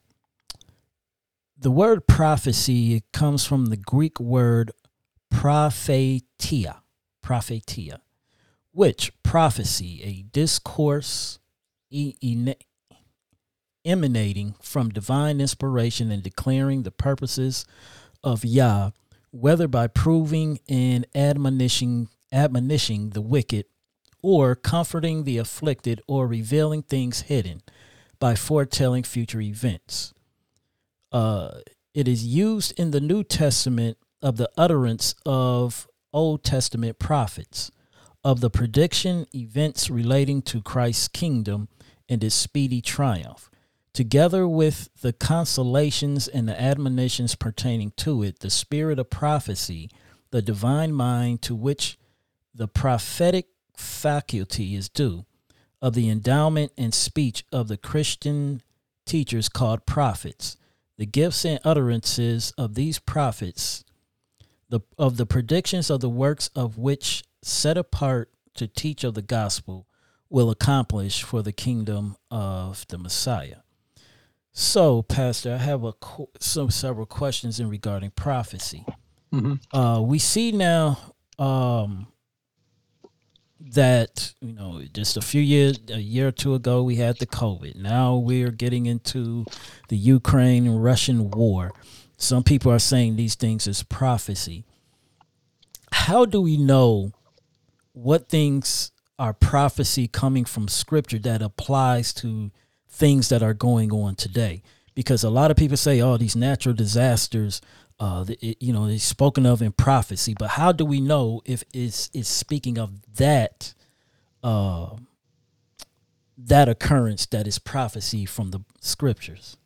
the word prophecy it comes from the Greek word propheteia, propheteia, which prophecy, a discourse emanating from divine inspiration and declaring the purposes of Yah whether by proving and admonishing admonishing the wicked or comforting the afflicted or revealing things hidden by foretelling future events. Uh, it is used in the New Testament of the utterance of Old Testament prophets, of the prediction events relating to Christ's kingdom and its speedy triumph, Together with the consolations and the admonitions pertaining to it, the spirit of prophecy, the divine mind to which the prophetic faculty is due, of the endowment and speech of the Christian teachers called prophets, the gifts and utterances of these prophets, the of the predictions of the works of which set apart to teach of the gospel will accomplish for the kingdom of the Messiah. So, Pastor, I have a some several questions in regarding prophecy. Mm-hmm. Uh, we see now um, that you know just a few years, a year or two ago, we had the COVID. Now we're getting into the Ukraine and Russian war. Some people are saying these things as prophecy. How do we know what things are prophecy coming from scripture that applies to things that are going on today? Because a lot of people say, "Oh, these natural disasters, uh, it, you know, it's spoken of in prophecy." But how do we know if it's it's speaking of that, uh, that occurrence that is prophecy from the scriptures?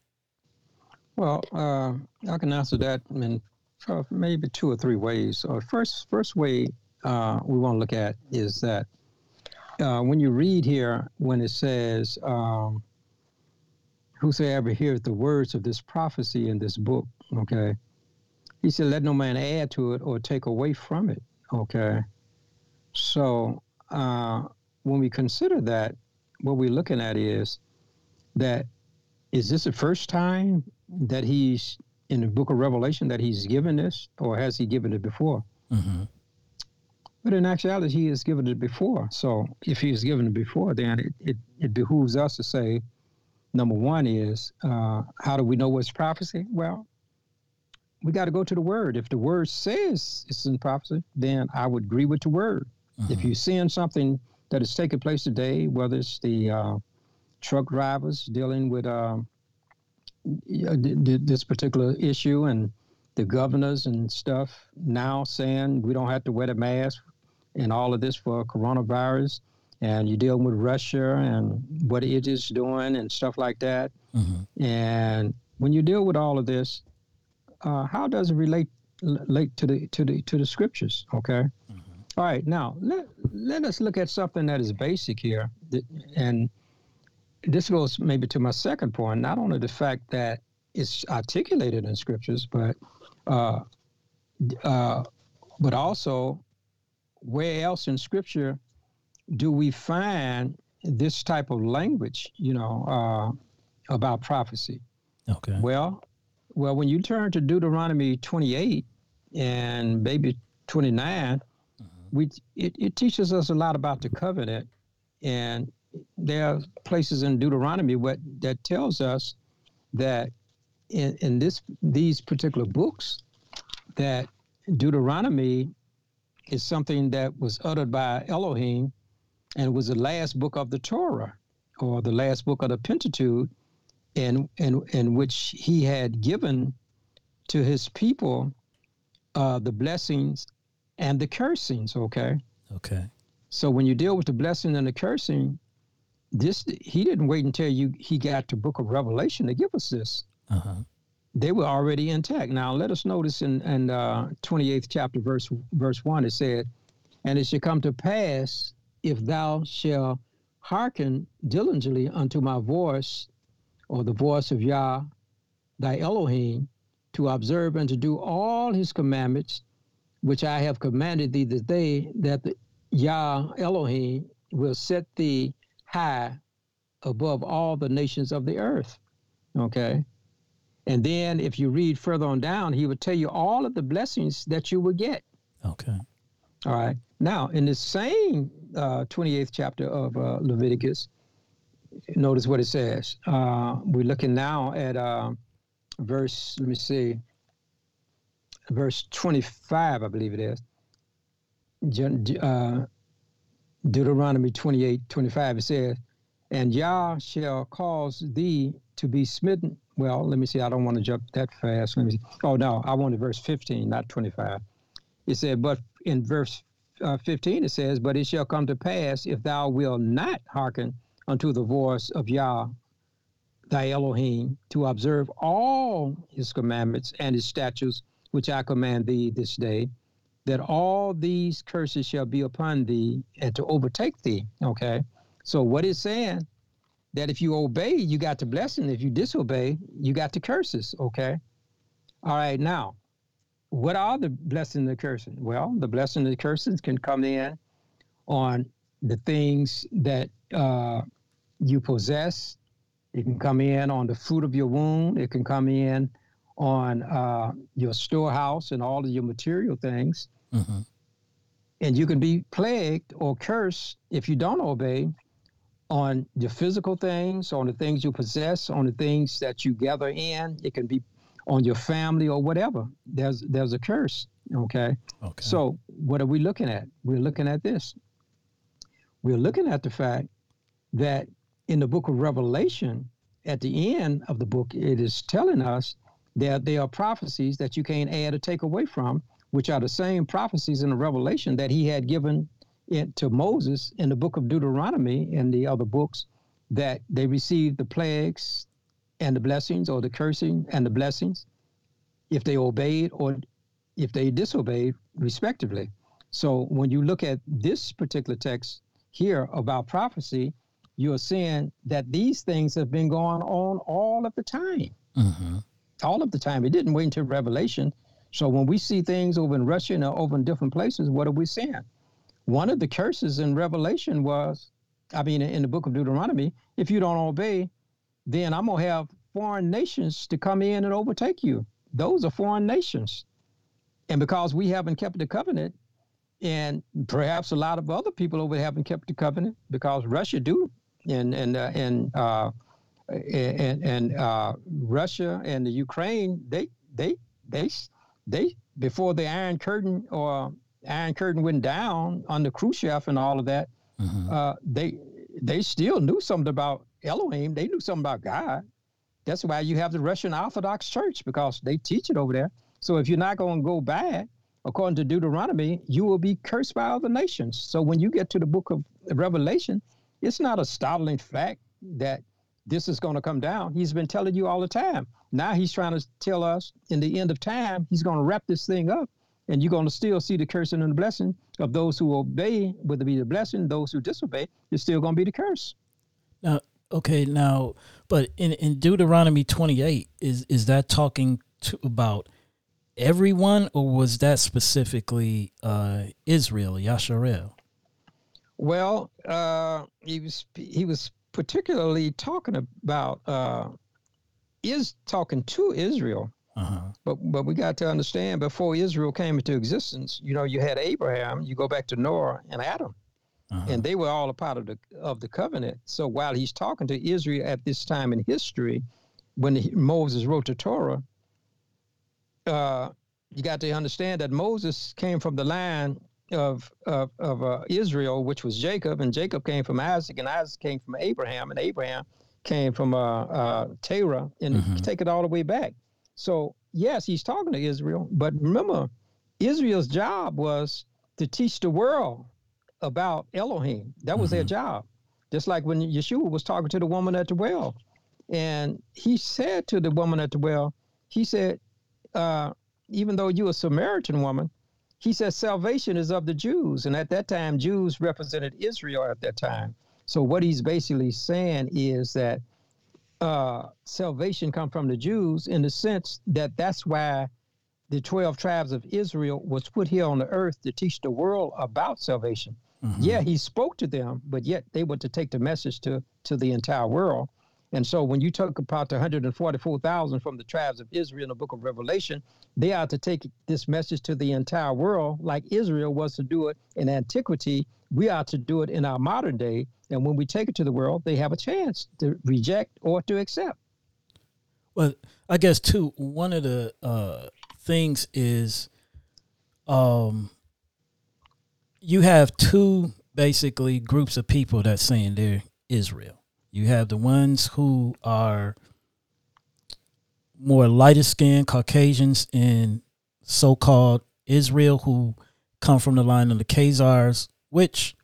Well, uh, I can answer that in maybe two or three ways. Uh, first, first way uh, we want to look at is that uh, when you read here, when it says, um, "Whosoever hears the words of this prophecy in this book," okay, he said, "Let no man add to it or take away from it." Okay, so uh, when we consider that, what we're looking at is that is this the first time that he's in the book of Revelation that he's given this, or has he given it before? Mm-hmm. But in actuality, he has given it before. So if he's given it before, then it, it, it behooves us to say, number one is, uh, how do we know what's prophecy? Well, we got to go to the word. If the word says it's in prophecy, then I would agree with the word. Mm-hmm. If you're seeing something that is taking place today, whether it's the uh, truck drivers dealing with uh, this particular issue and the governors and stuff now saying we don't have to wear the mask and all of this for coronavirus and you're dealing with Russia and what it is doing and stuff like that. Mm-hmm. And when you deal with all of this, uh, how does it relate relate to the to the to the scriptures? Okay. Mm-hmm. All right. Now let let us look at something that is basic here, and this goes maybe to my second point, not only the fact that it's articulated in scriptures, but uh, uh, but also where else in scripture do we find this type of language, you know, uh, about prophecy? Okay. Well, well, when you turn to Deuteronomy 28 and maybe 29, mm-hmm. we it, it teaches us a lot about the covenant and there are places in Deuteronomy what that tells us that in, in this these particular books that Deuteronomy is something that was uttered by Elohim and it was the last book of the Torah or the last book of the Pentateuch and in, in which he had given to his people uh, the blessings and the cursings okay? Okay. So when you deal with the blessing and the cursing this he didn't wait until you he got to book of revelation to give us this. Uh-huh. they were already intact. Now let us notice in, in uh, 28th chapter verse verse 1 it said and it shall come to pass if thou shalt hearken diligently unto my voice or the voice of yah thy elohim to observe and to do all his commandments which i have commanded thee this day that the yah elohim will set thee high above all the nations of the earth. Okay. And then if you read further on down, he would tell you all of the blessings that you would get. Okay. All right. Now, in the same uh, 28th chapter of uh, Leviticus, notice what it says. Uh, we're looking now at uh, verse, let me see, verse 25, I believe it is. Uh, Deuteronomy 28 25, it says, And Yah shall cause thee to be smitten. Well, let me see. I don't want to jump that fast. Let me see. Oh, no. I wanted verse 15, not 25. It said, But in verse uh, 15, it says, But it shall come to pass if thou wilt not hearken unto the voice of Yah, thy Elohim, to observe all his commandments and his statutes, which I command thee this day, that all these curses shall be upon thee and to overtake thee. Okay. So what it's saying that if you obey, you got the blessing. If you disobey, you got the curses. Okay. All right. Now, what are the blessings and the cursing? Well, the blessings and the cursings can come in on the things that uh, you possess. It can come in on the fruit of your womb. It can come in on uh, your storehouse and all of your material things. Mm-hmm. And you can be plagued or cursed if you don't obey on your physical things, on the things you possess, on the things that you gather in. It can be on your family or whatever. There's there's a curse. Okay. Okay. So what are we looking at? We're looking at this. We're looking at the fact that in the book of Revelation, at the end of the book, it is telling us that there are prophecies that you can't add or take away from, which are the same prophecies in the Revelation that he had given it to Moses in the book of Deuteronomy and the other books that they received the plagues and the blessings or the cursing and the blessings if they obeyed or if they disobeyed respectively. So when you look at this particular text here about prophecy, you're seeing that these things have been going on all of the time. Mm-hmm. All of the time. It didn't wait until Revelation. So when we see things over in Russia and over in different places, what are we seeing? One of the curses in Revelation was, I mean, in the book of Deuteronomy, if you don't obey, then I'm going to have foreign nations to come in and overtake you. Those are foreign nations. And because we haven't kept the covenant, and perhaps a lot of other people over haven't kept the covenant because Russia do, and and uh, and uh, and and uh, Russia and the Ukraine they they they they before the Iron Curtain or Iron Curtain went down under Khrushchev and all of that, mm-hmm. uh, they they still knew something about Elohim. They knew something about God. That's why you have the Russian Orthodox Church because they teach it over there. So if you're not going to go back, according to Deuteronomy, you will be cursed by other nations. So when you get to the book of Revelation, it's not a startling fact that this is going to come down. He's been telling you all the time. Now he's trying to tell us in the end of time, he's going to wrap this thing up and you're going to still see the cursing and the blessing of those who obey, whether it be the blessing, those who disobey, it's still going to be the curse. Now, okay, now, but in, in Deuteronomy 28, is, is that talking to, about everyone or was that specifically uh, Israel, Yasharel? Well, uh, he was he was particularly talking about uh, is talking to Israel uh-huh. But but we got to understand before Israel came into existence, you know, you had Abraham, you go back to Noah and Adam. Uh-huh. And they were all a part of the of the covenant. So while he's talking to Israel at this time in history, when he, Moses wrote the Torah, uh, you got to understand that Moses came from the line of of, of uh, Israel, which was Jacob, and Jacob came from Isaac, and Isaac came from Abraham, and Abraham came from uh, uh, Terah, and mm-hmm. take it all the way back. So, yes, he's talking to Israel, but remember, Israel's job was to teach the world about Elohim. That was mm-hmm. their job. Just like when Yeshua was talking to the woman at the well. And he said to the woman at the well, he said, uh, even though you're a Samaritan woman, he said salvation is of the Jews. And at that time, Jews represented Israel at that time. So what he's basically saying is that uh, salvation come from the Jews in the sense that that's why the 12 tribes of Israel was put here on the earth to teach the world about salvation. Mm-hmm. Yeah, he spoke to them, but yet they were to take the message to, to the entire world. And so when you talk about the 144,000 from the tribes of Israel in the book of Revelation, they are to take this message to the entire world like Israel was to do it in antiquity. We are to do it in our modern day. And when we take it to the world, they have a chance to reject or to accept. Well, I guess too, one of the uh, things is um, you have two basically groups of people that saying they're Israel you have the ones who are more lighter skinned Caucasians in so called Israel who come from the line of the Khazars, which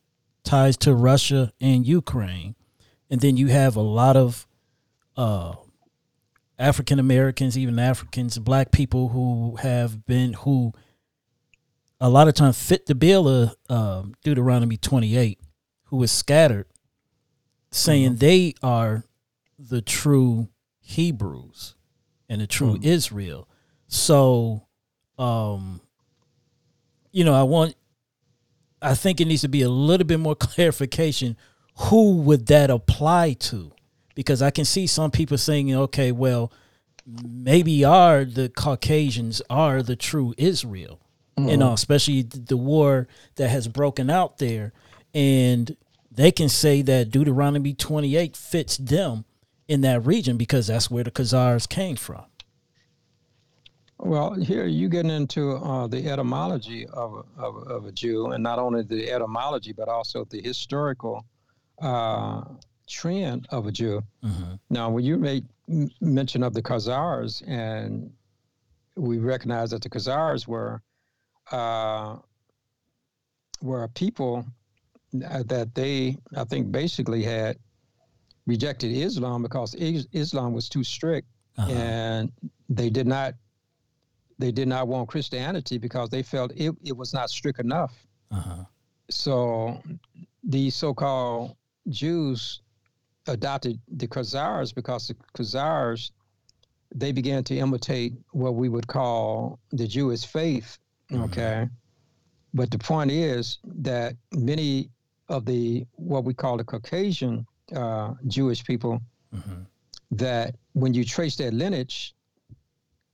ties to Russia and Ukraine. And then you have a lot of uh, African Americans, even Africans, black people who have been, who a lot of times fit the bill of um, Deuteronomy 28, who is scattered saying mm-hmm. they are the true Hebrews and the true mm-hmm. Israel. So um, you know, I want, I think it needs to be a little bit more clarification. Who would that apply to? Because I can see some people saying, okay, well, maybe are the Caucasians are the true Israel, mm-hmm. you know, especially the war that has broken out there, and they can say that Deuteronomy twenty eight fits them in that region because that's where the Khazars came from. Well, here you getting into uh, the etymology of a, of, of, a Jew, and not only the etymology, but also the historical uh, trend of a Jew. Mm-hmm. Now, when you made mention of the Khazars, and we recognize that the Khazars were uh, were a people that they, I think, basically had rejected Islam because Islam was too strict, uh-huh. and they did not they did not want Christianity because they felt it, it was not strict enough. Uh-huh. So these so-called Jews adopted the Khazars because the Khazars they began to imitate what we would call the Jewish faith. Mm-hmm. Okay. But the point is that many of the what we call the Caucasian uh, Jewish people, mm-hmm. that when you trace their lineage,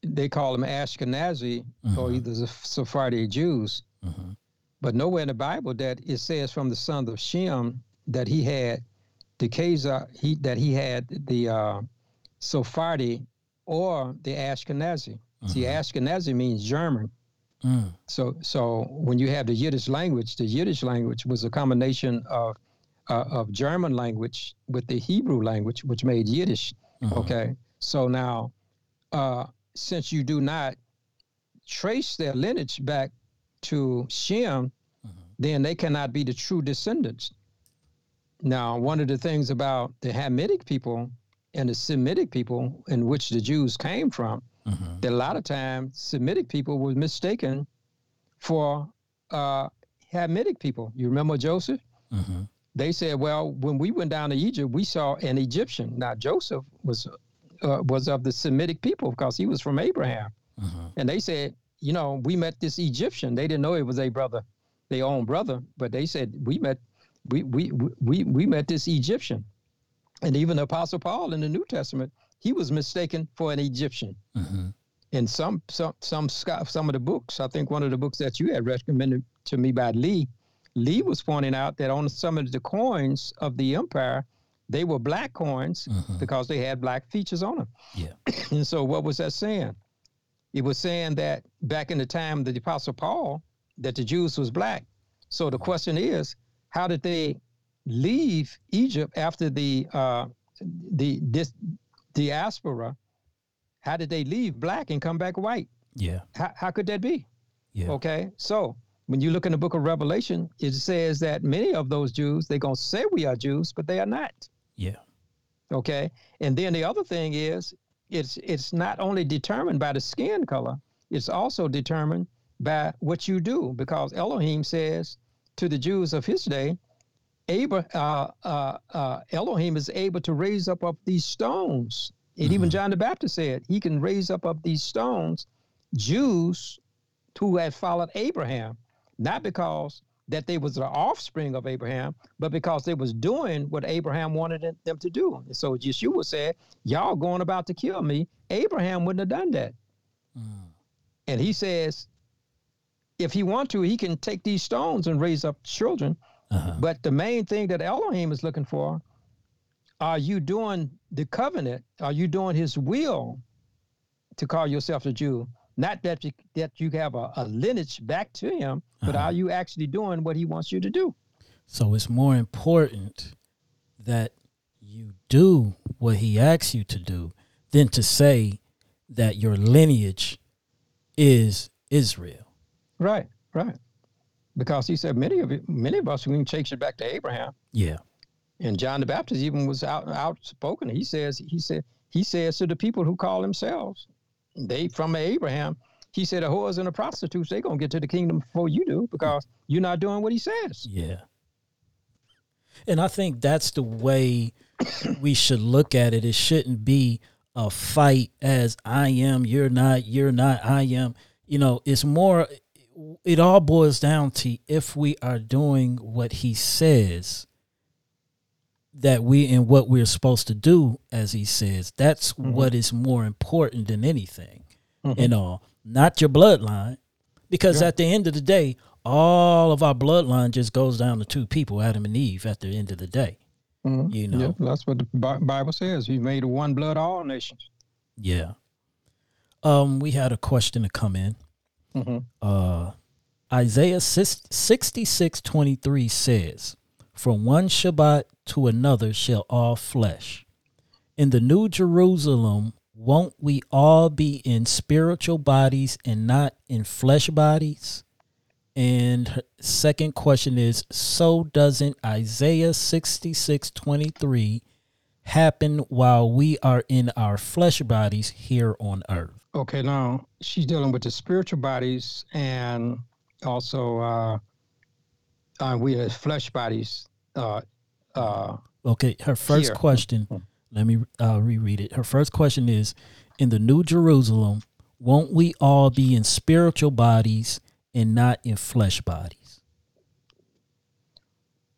they call them Ashkenazi mm-hmm. or either the Sephardi Jews. Mm-hmm. But nowhere in the Bible that it says from the son of Shem that he had the Keza, he that he had the uh, Sephardi or the Ashkenazi. See, mm-hmm. Ashkenazi means German. Mm. So, so when you have the Yiddish language, the Yiddish language was a combination of uh, of German language with the Hebrew language, which made Yiddish. Mm-hmm. Okay, so now uh, since you do not trace their lineage back to Shem, mm-hmm. then they cannot be the true descendants. Now, one of the things about the Hamitic people and the Semitic people, in which the Jews came from, mm-hmm. that a lot of times Semitic people were mistaken for uh, Hamitic people. You remember Joseph? Mm-hmm. They said, "Well, when we went down to Egypt, we saw an Egyptian." Now Joseph was uh, was of the Semitic people because he was from Abraham. Mm-hmm. And they said, you know, we met this Egyptian. They didn't know it was a brother, their own brother, but they said we met, we we we we met this Egyptian. And even the Apostle Paul in the New Testament, he was mistaken for an Egyptian. Mm-hmm. In some some some some of the books, I think one of the books that you had recommended to me by Lee, Lee was pointing out that on some of the coins of the empire, they were black coins mm-hmm. because they had black features on them. Yeah. and so what was that saying? It was saying that back in the time of the Apostle Paul, that the Jews was black. So the question is, how did they leave Egypt after the uh, the this diaspora? How did they leave black and come back white? Yeah. How, how could that be? Yeah. Okay. So when you look in the book of Revelation, it says that many of those Jews, they're going to say we are Jews, but they are not. Yeah. Okay. And then the other thing is it's it's not only determined by the skin color, it's also determined by what you do, because Elohim says to the Jews of his day, Abraham, uh, uh, uh, Elohim is able to raise up up these stones. And mm-hmm. even John the Baptist said he can raise up up these stones, Jews who had followed Abraham, not because that they was the offspring of Abraham, but because they was doing what Abraham wanted them to do. And so Yeshua said, y'all going about to kill me. Abraham wouldn't have done that. Mm. And he says, if he want to, he can take these stones and raise up children. Uh-huh. But the main thing that Elohim is looking for, are you doing the covenant? Are you doing his will to call yourself a Jew? Not that you, that you have a, a lineage back to him, but uh-huh. are you actually doing what he wants you to do? So it's more important that you do what he asks you to do than to say that your lineage is Israel. Right, right. Because he said many of it, many of us we can chase it back to Abraham. Yeah. And John the Baptist even was out outspoken. He says he said he says to the people who call themselves they from Abraham. He said, "The whores and the prostitutes, they gonna get to the kingdom before you do because you're not doing what he says." Yeah. And I think that's the way we should look at it. It shouldn't be a fight as I am, you're not, you're not, I am. you know, it's more. It all boils down to if we are doing what He says that we and what we're supposed to do, as He says. That's Mhm. what is more important than anything. Mhm. You know, not your bloodline, because Yeah. at the end of the day, all of our bloodline just goes down to two people, Adam and Eve. At the end of the day, Mhm. you know. Yeah, that's what the Bible says. He made one blood all nations. yeah. Um, we had a question to come in. Hmm uh, Isaiah sixty six twenty three says, From one Shabbat to another shall all flesh. In the New Jerusalem, won't we all be in spiritual bodies and not in flesh bodies? And second question is, so doesn't Isaiah sixty six twenty three happen while we are in our flesh bodies here on earth? Okay, now she's dealing with the spiritual bodies and also uh, uh, we have flesh bodies. Uh, uh, Okay, her first Here. question, Mhm. let me uh, reread it. Her first question is In the New Jerusalem, won't we all be in spiritual bodies and not in flesh bodies?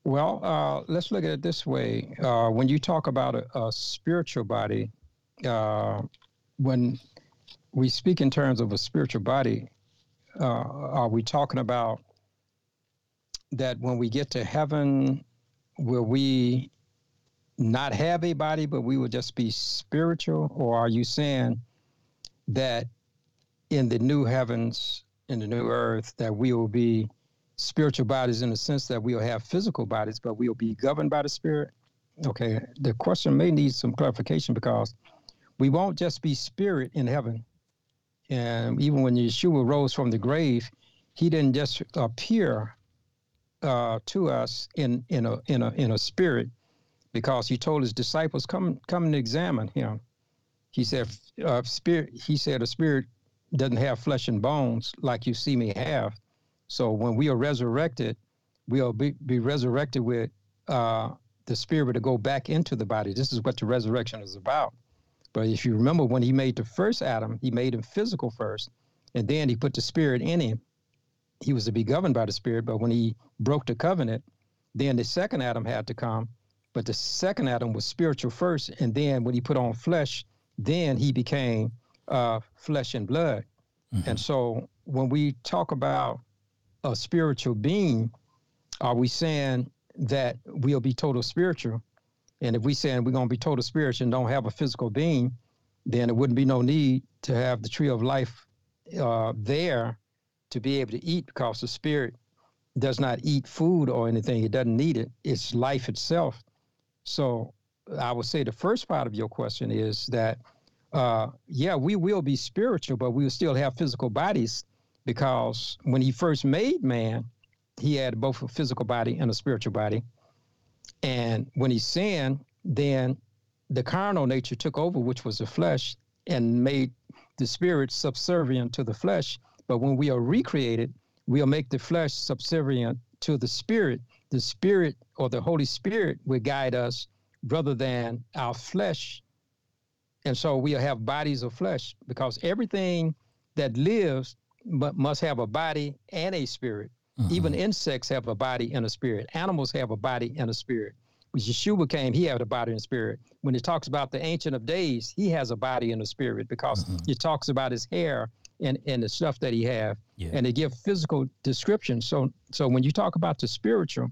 well, uh, let's look at it this way. Uh, when you talk about a, a spiritual body, uh, when we speak in terms of a spiritual body, uh, are we talking about that when we get to heaven, will we not have a body, but we will just be spiritual? Or are you saying that in the new heavens, in the new earth, that we will be spiritual bodies in the sense that we'll have physical bodies, but we'll be governed by the spirit? Okay, the question may need some clarification because we won't just be spirit in heaven. And even when Yeshua rose from the grave, he didn't just appear uh, to us in in a in a in a spirit, because he told his disciples, "Come come and examine him." He said, uh, "Spirit." He said, "A spirit doesn't have flesh and bones like you see me have." So when we are resurrected, we'll be, be resurrected with uh, the spirit to go back into the body. This is what the resurrection is about. But if you remember, when he made the first Adam, he made him physical first, and then he put the spirit in him. He was to be governed by the spirit, but when he broke the covenant, then the second Adam had to come. But the second Adam was spiritual first, and then when he put on flesh, then he became uh, flesh and blood. And so when we talk about a spiritual being, are we saying that we'll be total spiritual? And if we saying we're going to be total spiritual and don't have a physical being, then it wouldn't be no need to have the tree of life uh, there to be able to eat because the spirit does not eat food or anything. It doesn't need it. It's life itself. So I would say the first part of your question is that, uh, yeah, we will be spiritual, but we will still have physical bodies because when he first made man, he had both a physical body and a spiritual body. And when he sinned, then the carnal nature took over, which was the flesh, and made the spirit subservient to the flesh. But when we are recreated, we'll make the flesh subservient to the spirit. The spirit or the Holy Spirit will guide us rather than our flesh. And so we'll have bodies of flesh because everything that lives must have a body and a spirit. Mm-hmm. Even insects have a body and a spirit. Animals have a body and a spirit. When Yeshua came, he had a body and spirit. When it talks about the Ancient of Days, he has a body and a spirit because mm-hmm. it talks about his hair and, and the stuff that he have, Yeah. and they give physical descriptions. So, so when you talk about the spiritual,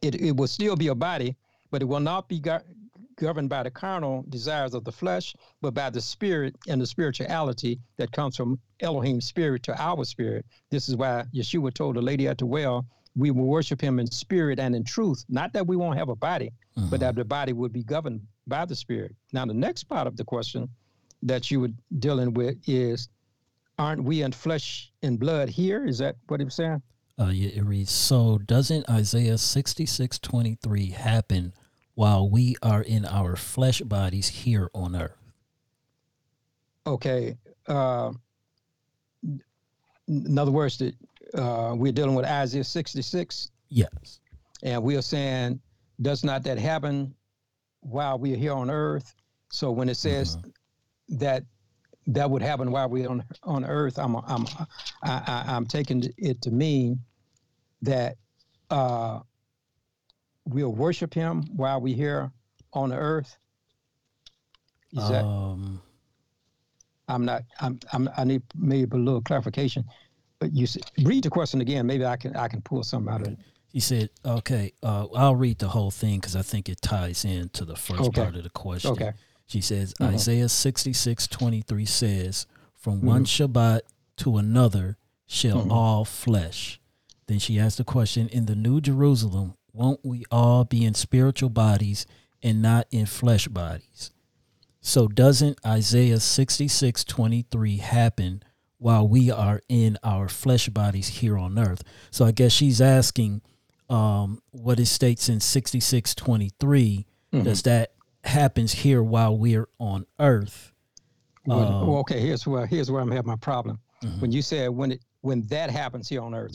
it, it will still be a body, but it will not be governed by the carnal desires of the flesh, but by the spirit and the spirituality that comes from Elohim's spirit to our spirit. This is why Yeshua told the lady at the well, we will worship him in spirit and in truth. Not that we won't have a body, but that the body would be governed by the spirit. Now, the next part of the question that you were dealing with is, aren't we in flesh and blood here? Is that what he was saying? Uh, yeah, it reads, So doesn't Isaiah sixty six twenty three happen while we are in our flesh bodies here on earth? Okay. Uh, in other words, that uh, we're dealing with Isaiah 66, Yes. and we are saying, does not that happen while we are here on earth? So when it says that that would happen while we're on on earth. I'm I'm I, I, I'm taking it to mean that uh, we'll worship Him while we're here on the earth. Is that Um, I'm not I'm, I'm I need maybe a little clarification. But you read the question again. Maybe I can I can pull something out of it. he said, "Okay, uh, I'll read the whole thing because I think it ties into the first Okay. part of the question." Okay. She says, Mhm. Isaiah sixty six twenty three says, "From one Shabbat to another shall Mhm. all flesh." Then she asked the question, "In the New Jerusalem, won't we all be in spiritual bodies and not in flesh bodies?" So doesn't Isaiah 66 23 happen while we are in our flesh bodies here on earth? So I guess she's asking um, what it states in 66 23, Mhm. does that happens here while we're on earth? When- Um, well, okay, here's where here's where I'm having my problem. Mhm. When you said when it when that happens here on earth,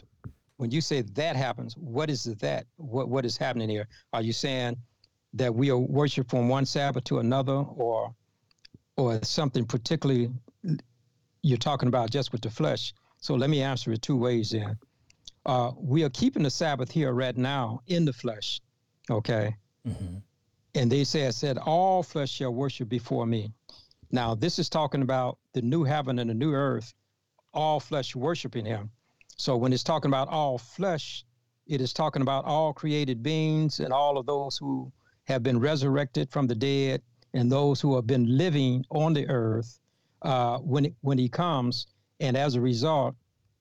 when you say that happens, what is that? What what is happening here? Are you saying that we are worship from one Sabbath to another, or or something particularly you're talking about just with the flesh? So let me answer it two ways. Then uh, we are keeping the Sabbath here right now in the flesh, okay? Mhm. And they said, said, all flesh shall worship before me. Now, this is talking about the new heaven and the new earth, all flesh worshiping him. So when it's talking about all flesh, it is talking about all created beings and all of those who have been resurrected from the dead and those who have been living on the earth uh, when, it, when he comes. And as a result,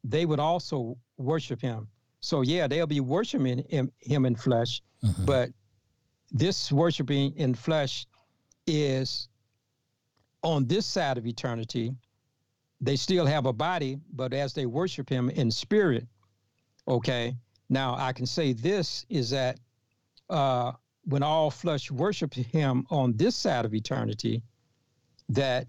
they would also worship him. So, yeah, they'll be worshiping him, him in flesh, Mhm. but this worshiping in flesh is on this side of eternity. They still have a body, but as they worship him in spirit, okay. Now I can say this is that uh, when all flesh worship him on this side of eternity, that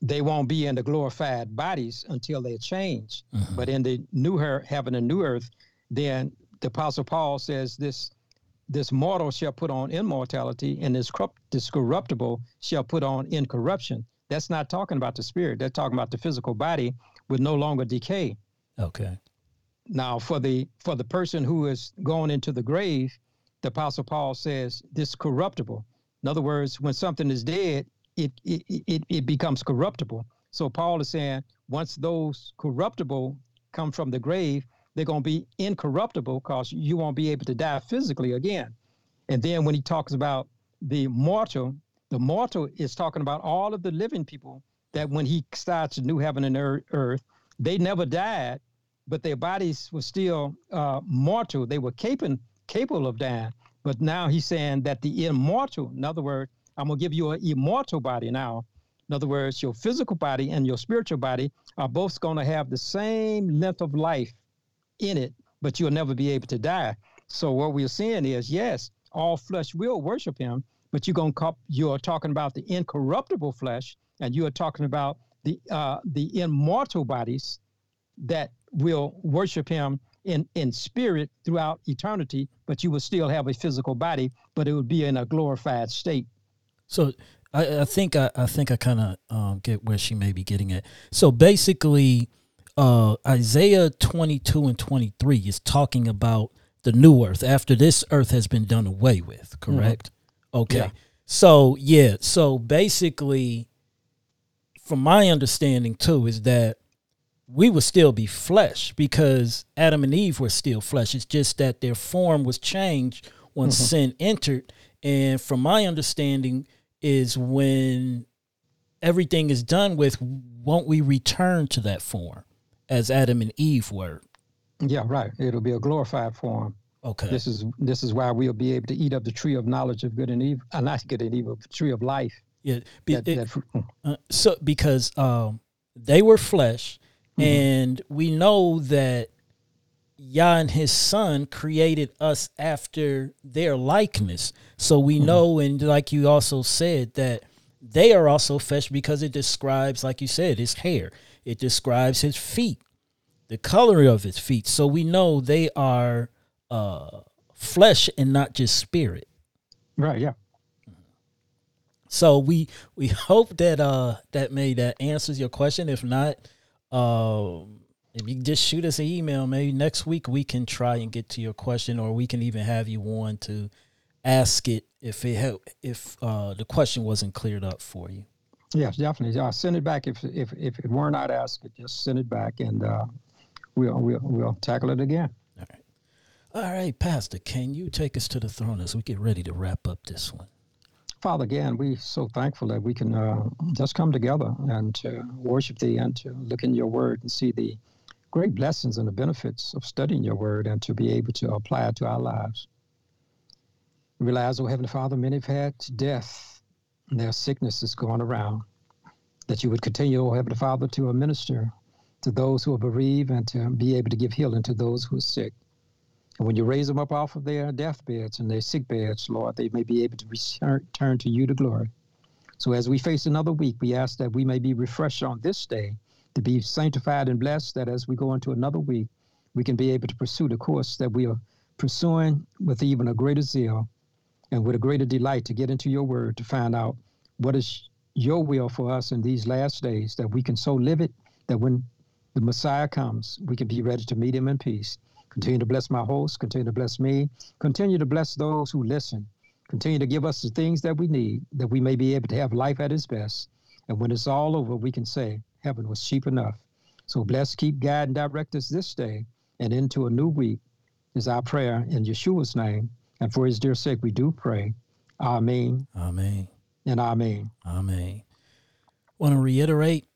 they won't be in the glorified bodies until they change. Mhm. But in the new her- heaven and new earth, then the apostle Paul says this this mortal shall put on immortality, and this, corrupt, this corruptible shall put on incorruption. That's not talking about the spirit. They're talking about the physical body with no longer decay. Okay. Now, for the for the person who is going into the grave, the Apostle Paul says this corruptible. In other words, when something is dead, it it it, it becomes corruptible. So Paul is saying once those corruptible come from the grave, they're going to be incorruptible because you won't be able to die physically again. And then when he talks about the mortal, the mortal is talking about all of the living people that when he starts a new heaven and earth, they never died, but their bodies were still uh, mortal. They were capable capable of dying. But now he's saying that the immortal, in other words, I'm gonna give you an immortal body now. In other words, your physical body and your spiritual body are both gonna have the same length of life in it, but you'll never be able to die. So what we're saying is, yes, all flesh will worship him, but you're gonna call, you're talking about the incorruptible flesh, and you are talking about the uh, the immortal bodies that will worship him in in spirit throughout eternity, but you will still have a physical body, but it would be in a glorified state. So I, I think I, I think I kind of um, get where she may be getting at. So basically, uh, Isaiah twenty two and twenty three is talking about the new earth after this earth has been done away with. Correct? Okay. Yeah. So yeah. So basically, from my understanding too, is that we would still be flesh because Adam and Eve were still flesh. It's just that their form was changed when mm-hmm. sin entered. And from my understanding, is when everything is done with, won't we return to that form as Adam and Eve were? Yeah, right. It'll be a glorified form. Okay. This is this is why we'll be able to eat of the tree of knowledge of good and evil, uh, not good and evil, the tree of life. yeah. be- That, it- that fr- mm, Uh, so because um, they were flesh, Mhm. and we know that Yah and His Son created us after their likeness. So we know, and like you also said, that they are also flesh because it describes, like you said, his hair. It describes his feet, the color of his feet. So we know they are uh, flesh and not just spirit. right, yeah. So we we hope that uh that may that answers your question. If not, um if you just shoot us an email, maybe next week we can try and get to your question, or we can even have you on to ask it if it ha- if uh, the question wasn't cleared up for you. Yes, definitely. Uh, send it back if if if it were not asked. Just send it back, and uh, we'll we'll we'll tackle it again. All right, Pastor. Can you take us to the throne as we get ready to wrap up this one? Father, again, we're so thankful that we can uh, just come together and to worship Thee and to look in Your Word and see the great blessings and the benefits of studying Your Word and to be able to apply it to our lives. We realize, oh Heavenly Father, many have had death and their sickness is going around. That You would continue, oh Heavenly Father, to administer to those who are bereaved and to be able to give healing to those who are sick. And when you raise them up off of their deathbeds and their sick beds, Lord, they may be able to return to you to glory. So as we face another week, we ask that we may be refreshed on this day, to be sanctified and blessed, that as we go into another week, we can be able to pursue the course that we are pursuing with even a greater zeal and with a greater delight to get into your word to find out what is your will for us in these last days, that we can so live it that when the Messiah comes, we can be ready to meet him in peace. Continue to bless my host. Continue to bless me. Continue to bless those who listen. Continue to give us the things that we need that we may be able to have life at its best. And when it's all over, we can say, Heaven was cheap enough. So bless, keep, guide, and direct us this day and into a new week is our prayer in Yeshua's name. And for his dear sake, we do pray. Amen. Amen. And amen. Amen. Want to reiterate,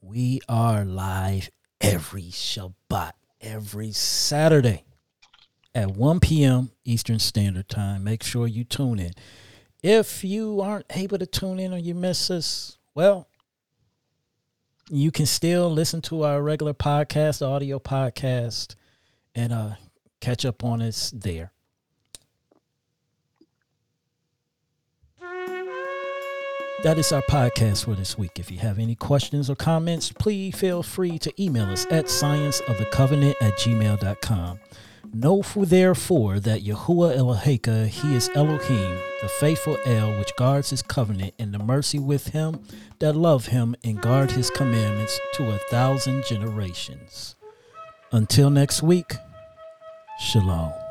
we are live every Shabbat every Saturday at 1 p.m. Eastern Standard Time. Make sure you tune in. If you aren't able to tune in or you miss us, well, you can still listen to our regular podcast, audio podcast, and uh, catch up on us there. That is our podcast for this week. If you have any questions or comments, please feel free to email us at scienceofthecovenant at gmail.com. Know for therefore that Yahuwah Eloheka, he is Elohim, the faithful El, which guards his covenant and the mercy with him that love him and guard his commandments to a thousand generations. Until next week, Shalom.